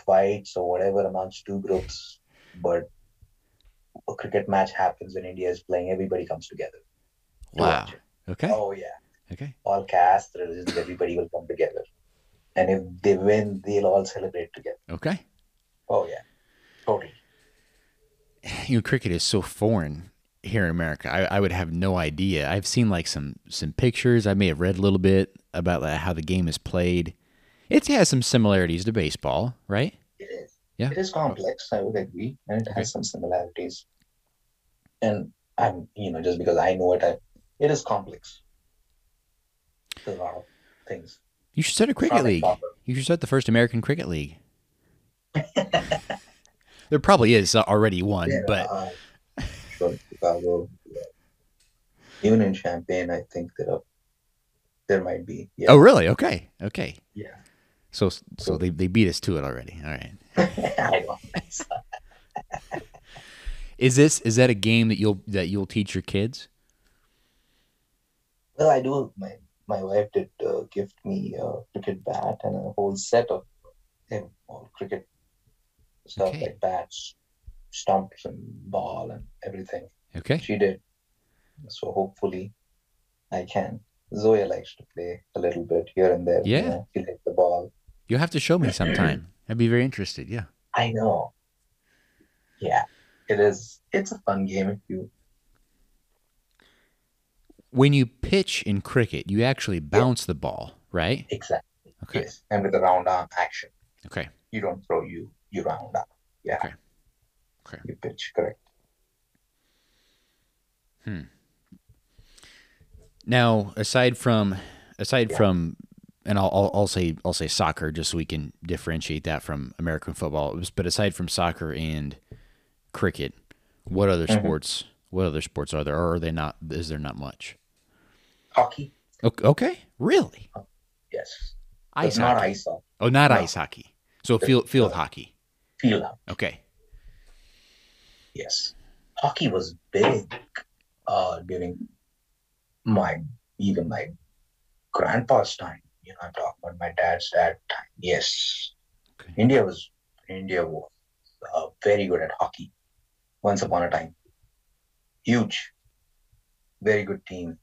fights or whatever amongst two groups, but a cricket match happens when India is playing. Everybody comes together. to Wow. Okay. Oh yeah. Okay. All caste, religions, everybody will come together. And if they win, they'll all celebrate together. Okay. Oh yeah. Totally. You know, cricket is so foreign here in America. I, I would have no idea. I've seen like some some pictures. I may have read a little bit about like, how the game is played. It has some similarities to baseball, right? It is. Yeah. It is complex, I would agree, and it Okay. has some similarities. And I'm, you know, just because I know it, I, it is complex. There's a lot of things. You should start a cricket league. You should start the first American cricket league. there probably is already one, Yeah, but uh, sure, Chicago. yeah. Even in Champaign, I think there are, there might be. Yeah. oh, really? Okay, okay. Yeah. So so they, they beat us to it already. All right. I don't think so. Is this is that a game that you'll that you'll teach your kids? Well, I do. My my wife did uh, gift me a cricket bat and a whole set of all cricket stuff Okay. like bats, stumps, and ball and everything. Okay. She did. So hopefully, I can. Zoya likes to play a little bit here and there. you Yeah. know, She'll hit the ball. You'll have to show me sometime. I'd be very interested. Yeah. I know. Yeah, it is. It's a fun game if you. When you pitch in cricket, you actually bounce the ball, right? Exactly. Okay. Yes, and with a round arm action, Okay. you don't throw you. You round up. Yeah. Okay. Okay. You pitch correct. Hmm. Now, aside from aside Yeah. from and I'll, I'll I'll say I'll say soccer just so we can differentiate that from American football. But aside from soccer and cricket, what other Mhm. sports? What other sports are there, or are they not? Is there not much? Hockey. Okay, okay. really? Yes. Ice not hockey. ice hockey. Oh, not No. ice hockey. So field field hockey. Field hockey. Okay. Yes. Hockey was big uh, during my even my grandpa's time. You know, I'm talking about my dad's dad time. Yes. Okay. India was India was uh, very good at hockey. Once upon a time, huge, very good team.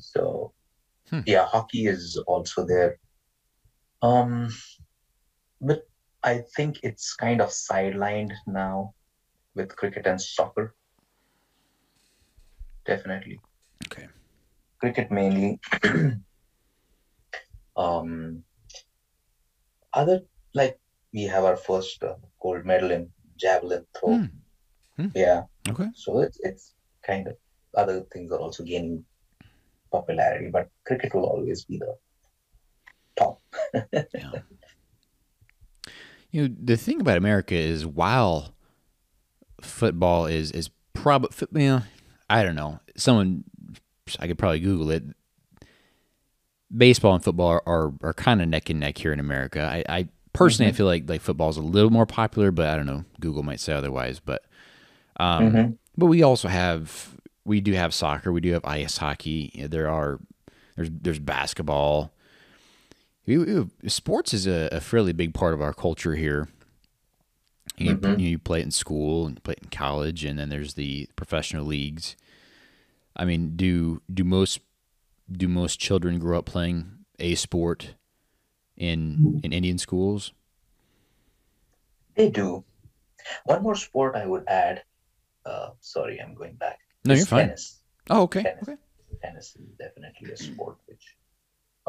So, Hmm. yeah, hockey is also there. Um, but I think it's kind of sidelined now with cricket and soccer. Definitely. Okay. Cricket mainly. um, other like we have our first uh, gold medal in javelin throw. Hmm. Hmm. Yeah. Okay. So it's it's kind of other things are also gaining popularity, but cricket will always be the top. Yeah. You know, the thing about America is while football is is probably you know, I don't know. Someone I could probably Google it. Baseball and football are are, are kind of neck and neck here in America. I, I personally I feel like like football is a little more popular, but I don't know. Google might say otherwise. But um, Mhm. but we also have we do have soccer. We do have ice hockey. There are there's there's basketball. Sports is a, a fairly big part of our culture here. You, Mhm. you play it in school and play it in college, and then there's the professional leagues. I mean, do do most do most children grow up playing a sport in in Indian schools? They do. One more sport I would add. Uh, sorry, I'm going back. No, is you're fine. Tennis. Oh, okay. Tennis. Okay. Tennis is definitely a sport which,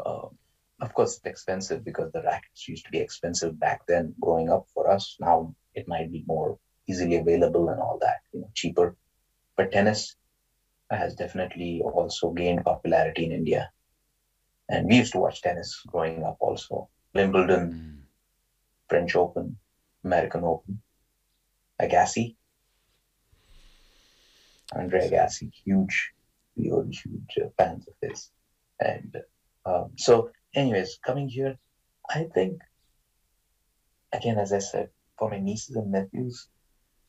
um, of course, it's expensive because the rackets used to be expensive back then growing up for us. Now it might be more easily available and all that, you know, cheaper. But tennis has definitely also gained popularity in India. And we used to watch tennis growing up also. Wimbledon, Mm. French Open, American Open. Agassi. Andre Agassi, huge, huge, huge uh, fans of his. And um, so, anyways, coming here, I think, again, as I said, for my nieces and nephews,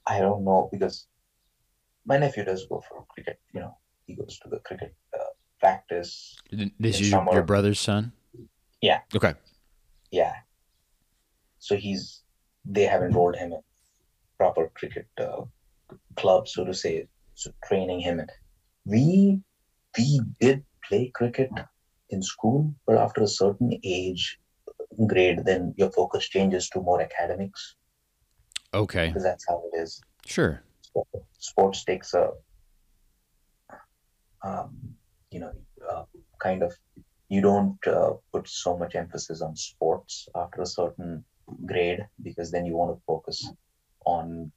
I don't know because my nephew does go for cricket, you know, he goes to the cricket uh, practice. This is your, your brother's son. Yeah. Okay. Yeah. So he's, they have enrolled him in proper cricket uh, club, so to say, so training him. And we, we did play cricket in school, but after a certain age, grade, then your focus changes to more academics Okay. because that's how it is. Sure. Sports takes a, um, you know, uh, kind of, you don't uh, put so much emphasis on sports after a certain grade because then you want to focus on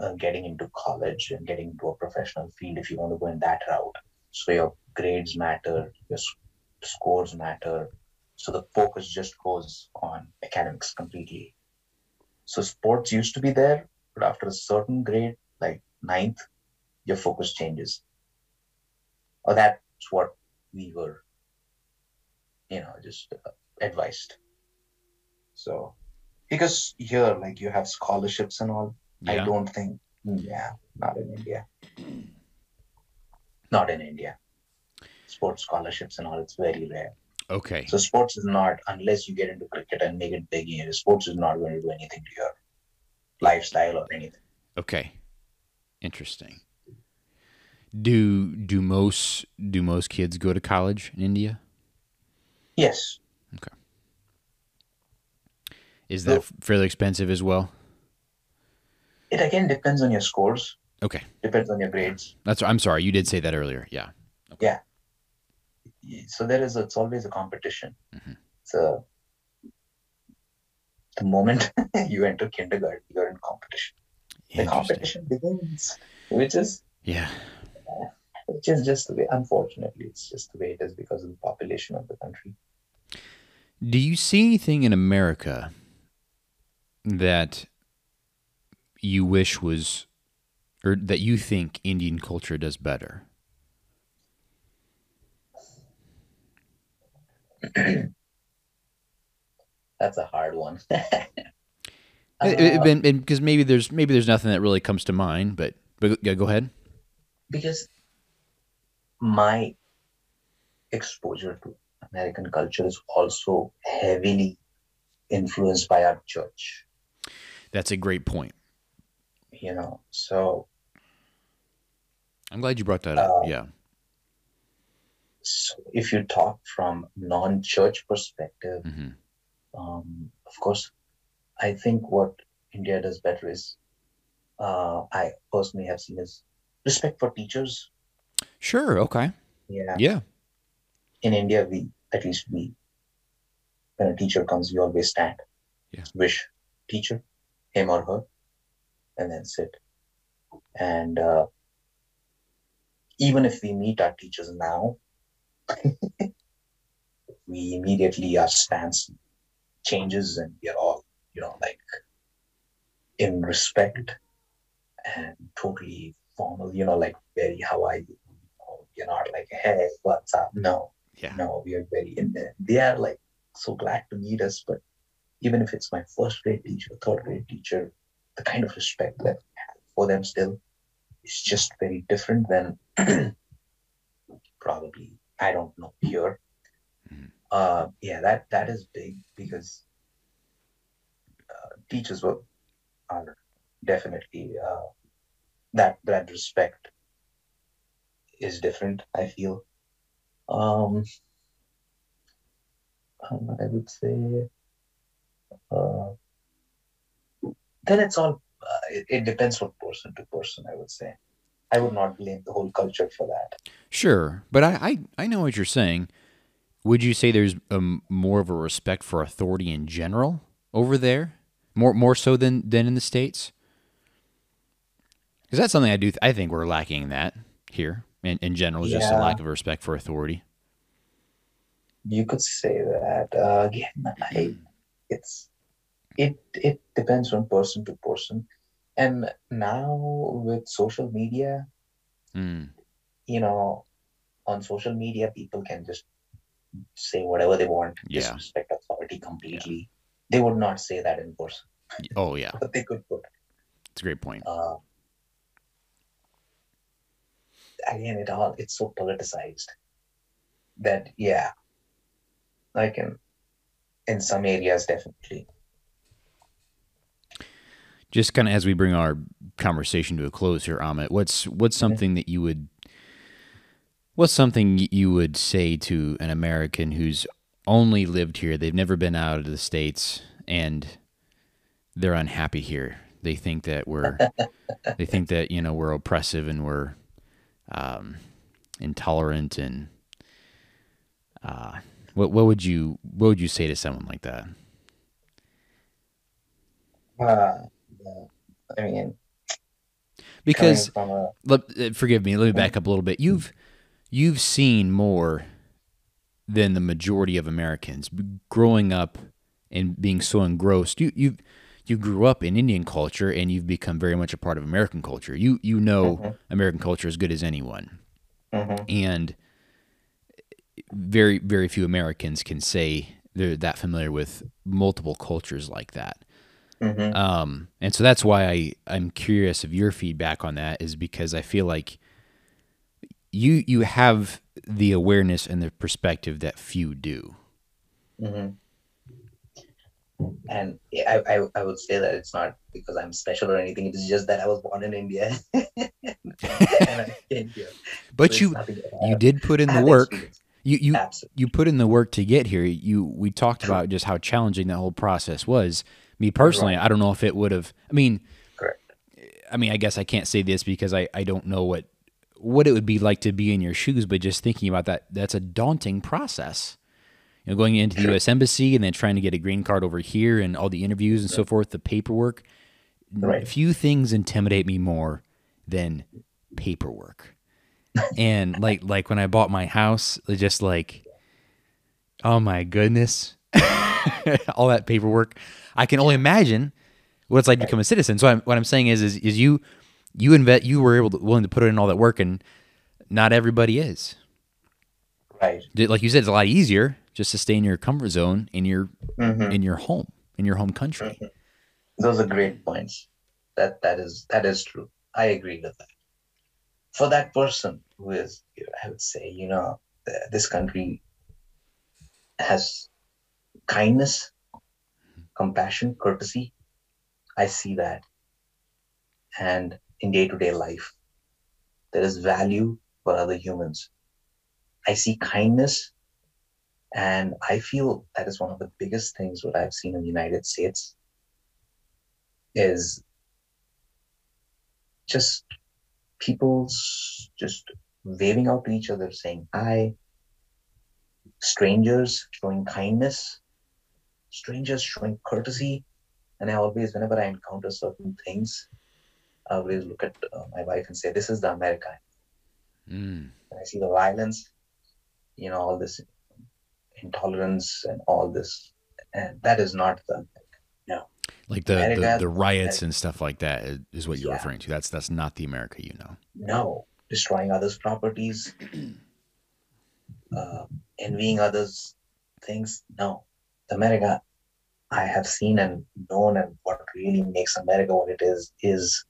uh, getting into college and getting into a professional field if you want to go in that route. So your grades matter, your scores matter. So the focus just goes on academics completely. So sports used to be there, but after a certain grade, like ninth, your focus changes. Or that's what we were, you know, just uh, advised. So, because here, like you have scholarships and all, I don't think, yeah, not in India. Not in India. Sports scholarships and all, it's very rare. Okay. So sports is not unless you get into cricket and make it big. You know, sports is not going to do anything to your lifestyle or anything. Okay. Interesting. Do do most do most kids go to college in India? Yes, Okay. Is that So- fairly expensive as well? it again depends on your scores. Okay. Depends on your grades. That's I'm sorry, you did say that earlier. Yeah. Yeah. So there is. It's always a competition. Mhm. So the moment you enter kindergarten, you're in competition. The competition begins, which is Yeah. which is just the way. Unfortunately, it's just the way it is because of the population of the country. Do you see anything in America that you wish was or that you think Indian culture does better? That's a hard one. Because maybe there's maybe there's nothing that really comes to mind, but but yeah, go ahead. because my exposure to American culture is also heavily influenced by our church, That's a great point. you know. So, I'm glad you brought that up. Uh, yeah. so if you talk from non-church perspective, hmm um, of course, I think what India does better is, uh, I personally have seen is respect for teachers. Sure. Okay. Yeah. Yeah. in India, we at least we when a teacher comes, we always stand, Yeah. wish teacher, him or her, and then sit. And uh, even if we meet our teachers now, we immediately our stance changes, and we are all you know like in respect and totally formal. You know, like very how are you? You're not like hey, what's up? No, Yeah. no, we are very in there. They are like so glad to meet us, but even if it's my first grade teacher, third grade teacher, the kind of respect that I have for them still is just very different than probably I don't know here. Mhm. uh, yeah, that that is big because uh, teachers were are definitely uh, that that respect is different. I feel. Um, um, I would say. Uh, then it's all. Uh, it, it depends from person to person. I would say. I would not blame the whole culture for that. Sure, but I I, I know what you're saying. Would you say there's a, more of a respect for authority in general over there, more more so than than in the states? Because that's something I do. I think we're lacking that here in, in general, yeah. just a lack of respect for authority. You could say that uh, again. I, it's it it depends from person to person, and now with social media, mm. you know, on social media, people can just say whatever they want, yeah. disrespect authority completely. Yeah. They would not say that in person. Oh yeah, but they could put. It's a great point. Uh, again, it all it's so politicized that yeah, like in in some areas definitely. Just kind of as we bring our conversation to a close here, Amit, what's what's something that you would what's something you would say to an American who's only lived here, they've never been out of the states, and they're unhappy here. They think that we're they think that you know we're oppressive and we're um, intolerant and uh, what what would you what would you say to someone like that? Uh, I mean, because a... let, uh, forgive me, let me back up a little bit. You've you've seen more than the majority of Americans growing up and being so engrossed. You you you grew up in Indian culture and you've become very much a part of American culture. You you know mm-hmm. American culture as good as anyone, mm-hmm. and very very few Americans can say they're that familiar with multiple cultures like that. Mm-hmm. Um, and so that's why I I'm curious of your feedback on that is because I feel like you you have the awareness and the perspective that few do. Mm-hmm and I, I, I would say that it's not because I'm special or anything. It's just that I was born in India. but so you you did put in the work. You you Absolutely. you put in the work to get here. You we talked about just how challenging that whole process was. Me personally, right. I don't know if it would have. I mean, correct. I mean, I guess I can't say this because I I don't know what what it would be like to be in your shoes. But just thinking about that, that's a daunting process you know, going into the U.S. embassy and then trying to get a green card over here and all the interviews and right. so forth, the paperwork. Right. Few things intimidate me more than paperwork. and like like when I bought my house, just like, oh my goodness, all that paperwork. I can only imagine what it's like to become a citizen. So I'm, what I'm saying is, is, is you you invest you were able to willing to put in all that work, and not everybody is. Right. Like you said, it's a lot easier just to stay in your comfort zone in your mm-hmm. in your home in your home country. Mm-hmm. Those are great points. That that is that is true. I agree with that. For that person who is, I would say, you know, this country has kindness, compassion, courtesy. I see that, and in day to day life, there is value for other humans. I see kindness and I feel that is one of the biggest things what I've seen in the United States is just people just waving out to each other, saying hi, strangers showing kindness, strangers showing courtesy. And I always, whenever I encounter certain things, I always look at uh, my wife and say, This is the America. Mm. I see the violence, you know, all this intolerance and all this. And that is not the no. Like the, America, the, the, riots and stuff like that is what you're yeah. referring to. That's that's not the America you know. No, destroying others' properties, uh, envying others' things. No, the America I have seen and known, and what really makes America what it is is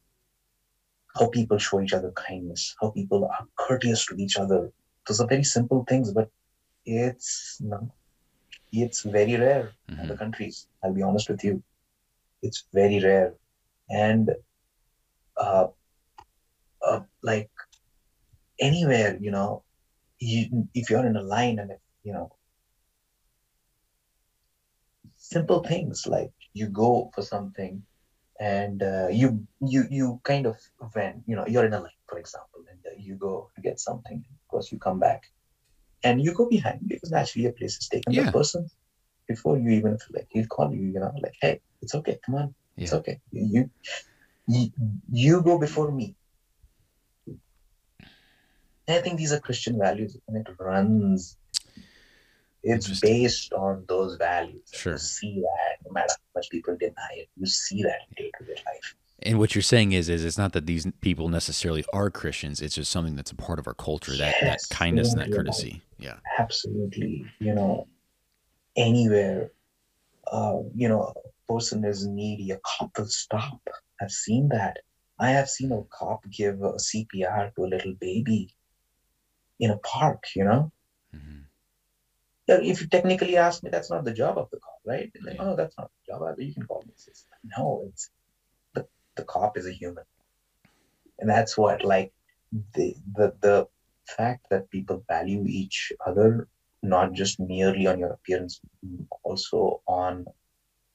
how people show each other kindness, how people are courteous to each other. Those are very simple things, but it's no, it's very rare in Mhm. other countries. I'll be honest with you. It's very rare. And uh, uh, like anywhere, you know, you, if you're in a line and, if, you know, simple things like you go for something and uh, you you you kind of when you know you're in a line for example and uh, you go to get something of course you come back and you go behind because naturally a place is taken Yeah. the person before you even feel like he'll call you you know like hey it's okay come on it's okay. You you, you go before me. And I think these are Christian values and it runs it's based on those values. Sure. You see that no matter how much people deny it, you see that in day-to-day life. And what you're saying is, is it's not that these people necessarily are Christians. It's just something that's a part of our culture. That that kindness and that courtesy. Yeah. absolutely you know anywhere uh, you know a person is needy a cop will stop i've seen that i have seen a cop give a cpr to a little baby in a park you know hmm Like, if you technically ask me that's not the job of the cop right like Yeah. oh that's not the job you can call me no it's the, the cop is a human and that's what like the the the fact that people value each other not just merely on your appearance also on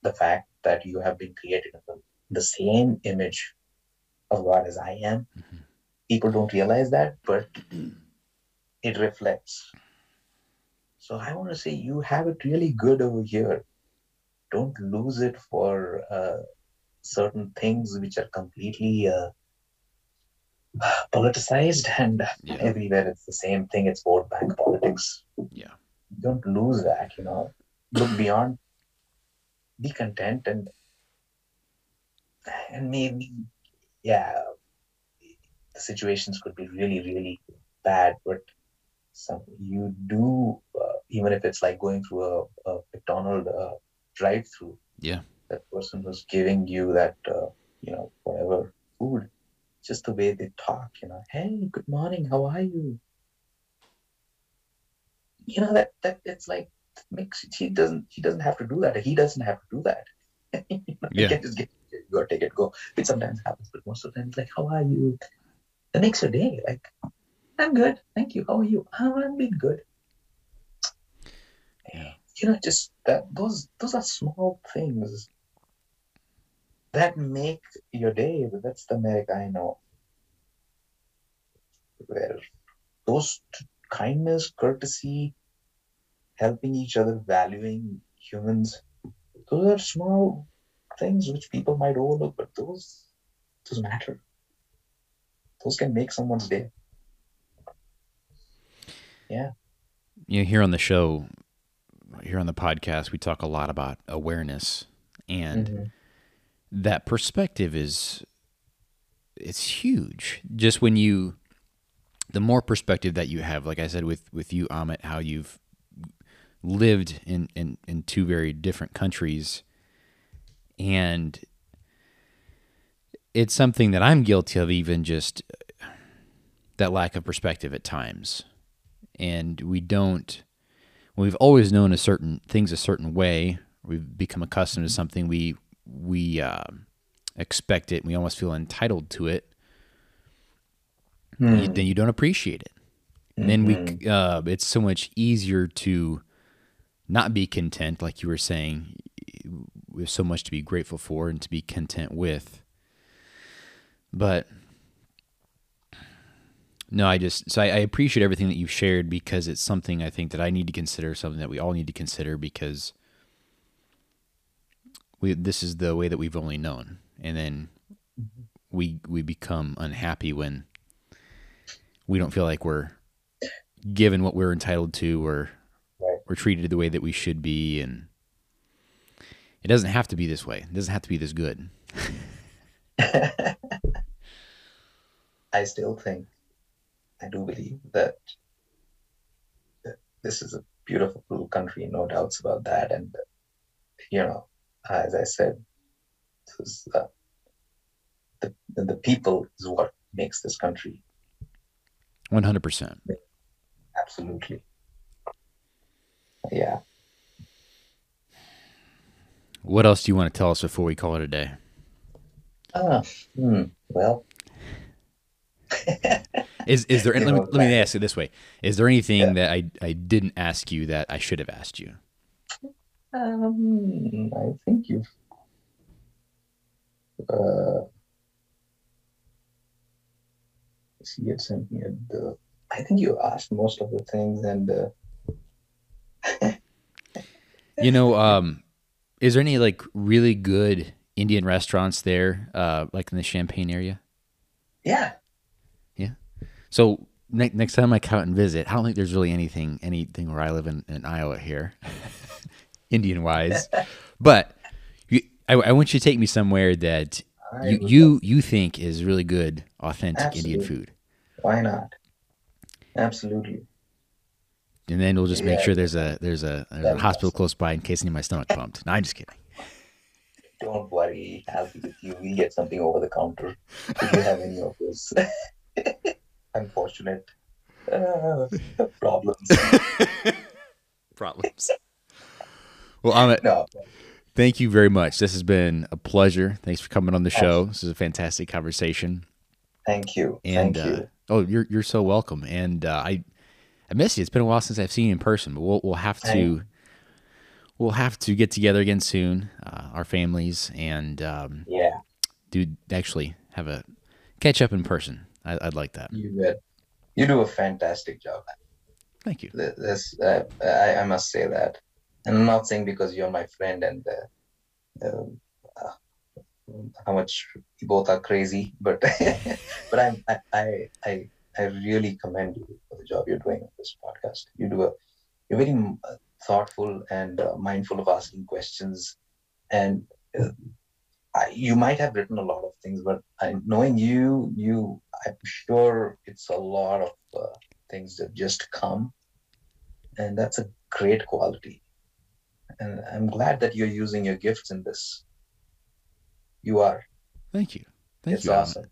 the fact that you have been created in the, the same image of god as i am Mhm. people don't realize that but it reflects so i want to say you have it really good over here don't lose it for uh, certain things which are completely uh, politicized and Yeah. everywhere it's the same thing it's vote bank politics Yeah. don't lose that you know look beyond be content and and maybe yeah the situations could be really really bad but some you do uh, even if it's like going through a, a mcdonald uh, drive through Yeah. that person who's giving you that uh, you know whatever food just the way they talk you know hey good morning how are you? You know that that it's like makes he doesn't he doesn't have to do that. He doesn't have to do that. You know, Yeah. he can just get go take it go it sometimes happens but most of the time it's like how are you? That makes your day like i'm good thank you how are you? Oh, i'm being good Yeah. you know just that those those are small things that make your day that's the america i know where those t- kindness courtesy helping each other valuing humans those are small things which people might overlook but those those matter those can make someone's day Yeah. You know, here on the show, here on the podcast, we talk a lot about awareness and Mhm. that perspective is it's huge. Just when you the more perspective that you have, like I said with with you, Amit, how you've lived in in, in two very different countries and it's something that I'm guilty of even just that lack of perspective at times. And we don't we've always known a certain things a certain way. We've become accustomed to something. We we um expect it. We almost feel entitled to it. You- then you don't appreciate it. And then we uh, it's so much easier to not be content, like you were saying. We have so much to be grateful for and to be content with. But no, I just so I, I appreciate everything that you've shared because it's something I think that I need to consider, something that we all need to consider because we this is the way that we've only known, and then we we become unhappy when we don't feel like we're given what we're entitled to or Right. we're treated the way that we should be. And it doesn't have to be this way. It doesn't have to be this good. I still think, I do believe that this is a beautiful country, no doubts about that. And, you know, as I said, is, uh, the, the people is what makes this country 100% absolutely. Yeah. What else do you want to tell us before we call it a day? Ah, hmm, well. Is is there? let, me, let me ask it this way: Is there anything Yeah. that I I didn't ask you that I should have asked you? Um, I think you've. Uh, see, you had sent me the. I think you asked most of the things, and uh, You know, um, is there any like really good Indian restaurants there, uh, like in the Champaign area? yeah, So ne- next time I come out and visit, I don't think there's really anything anything where I live in, in Iowa here, Indian wise. but you, I, I want you to take me somewhere that I you you, you think is really good, authentic Indian food, Why not? Absolutely. and then we'll just make Yeah. sure there's a there's a, there's a hospital awesome. close by in case I need my stomach pumped. No, I'm just kidding. Don't worry, I'll be with you. We'll get something over the counter if you have any of those unfortunate uh, problems. Problems. Well, Amit, No, thank you very much. This has been a pleasure. Thanks for coming on the show. This is a fantastic conversation. thank you. And thank uh, you. oh, you're you're so welcome. And uh, I I miss you. It's been a while since I've seen you in person, but we'll we'll have to we'll have to get together again soon, uh, our families, and um, Yeah, do actually have a catch up in person. I, I'd like that. you bet. You do a fantastic job. Thank you. This, uh, I, I must say that. And I'm not saying because you're my friend and uh, um, uh, how much we both are crazy, but but I'm, I, I I I really commend you for the job you're doing on this podcast. You do a you're very uh, thoughtful and uh, mindful of asking questions, and uh, I, you might have written a lot of things, but I, knowing you, you I'm sure it's a lot of uh, things that just come, and that's a great quality. And I'm glad that you're using your gifts in this. You are. Thank you. Thank it's you. Amit. awesome.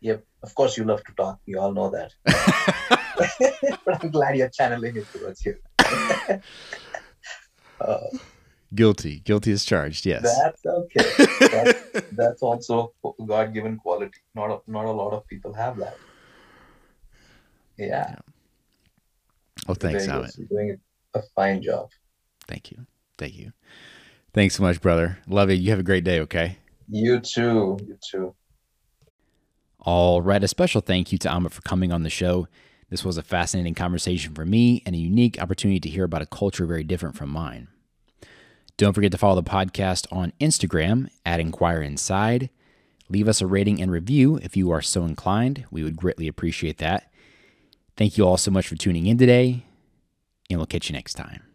Yep. Of course, you love to talk. We all know that. but I'm glad you're channeling it towards you. uh, Guilty. Guilty is charged. Yes. that's okay. That's, that's also God-given quality. Not a, not a lot of people have that. Yeah. oh, thanks, Very good. Amit. You're doing a fine job. Thank you. Thank you. Thanks so much, brother. Love you. You have a great day. Okay. You too. You too. All right. A special thank you to Amit for coming on the show. This was a fascinating conversation for me and a unique opportunity to hear about a culture very different from mine. Don't forget to follow the podcast on Instagram at Inquire Inside. Leave us a rating and review if you are so inclined. We would greatly appreciate that. Thank you all so much for tuning in today, and we'll catch you next time.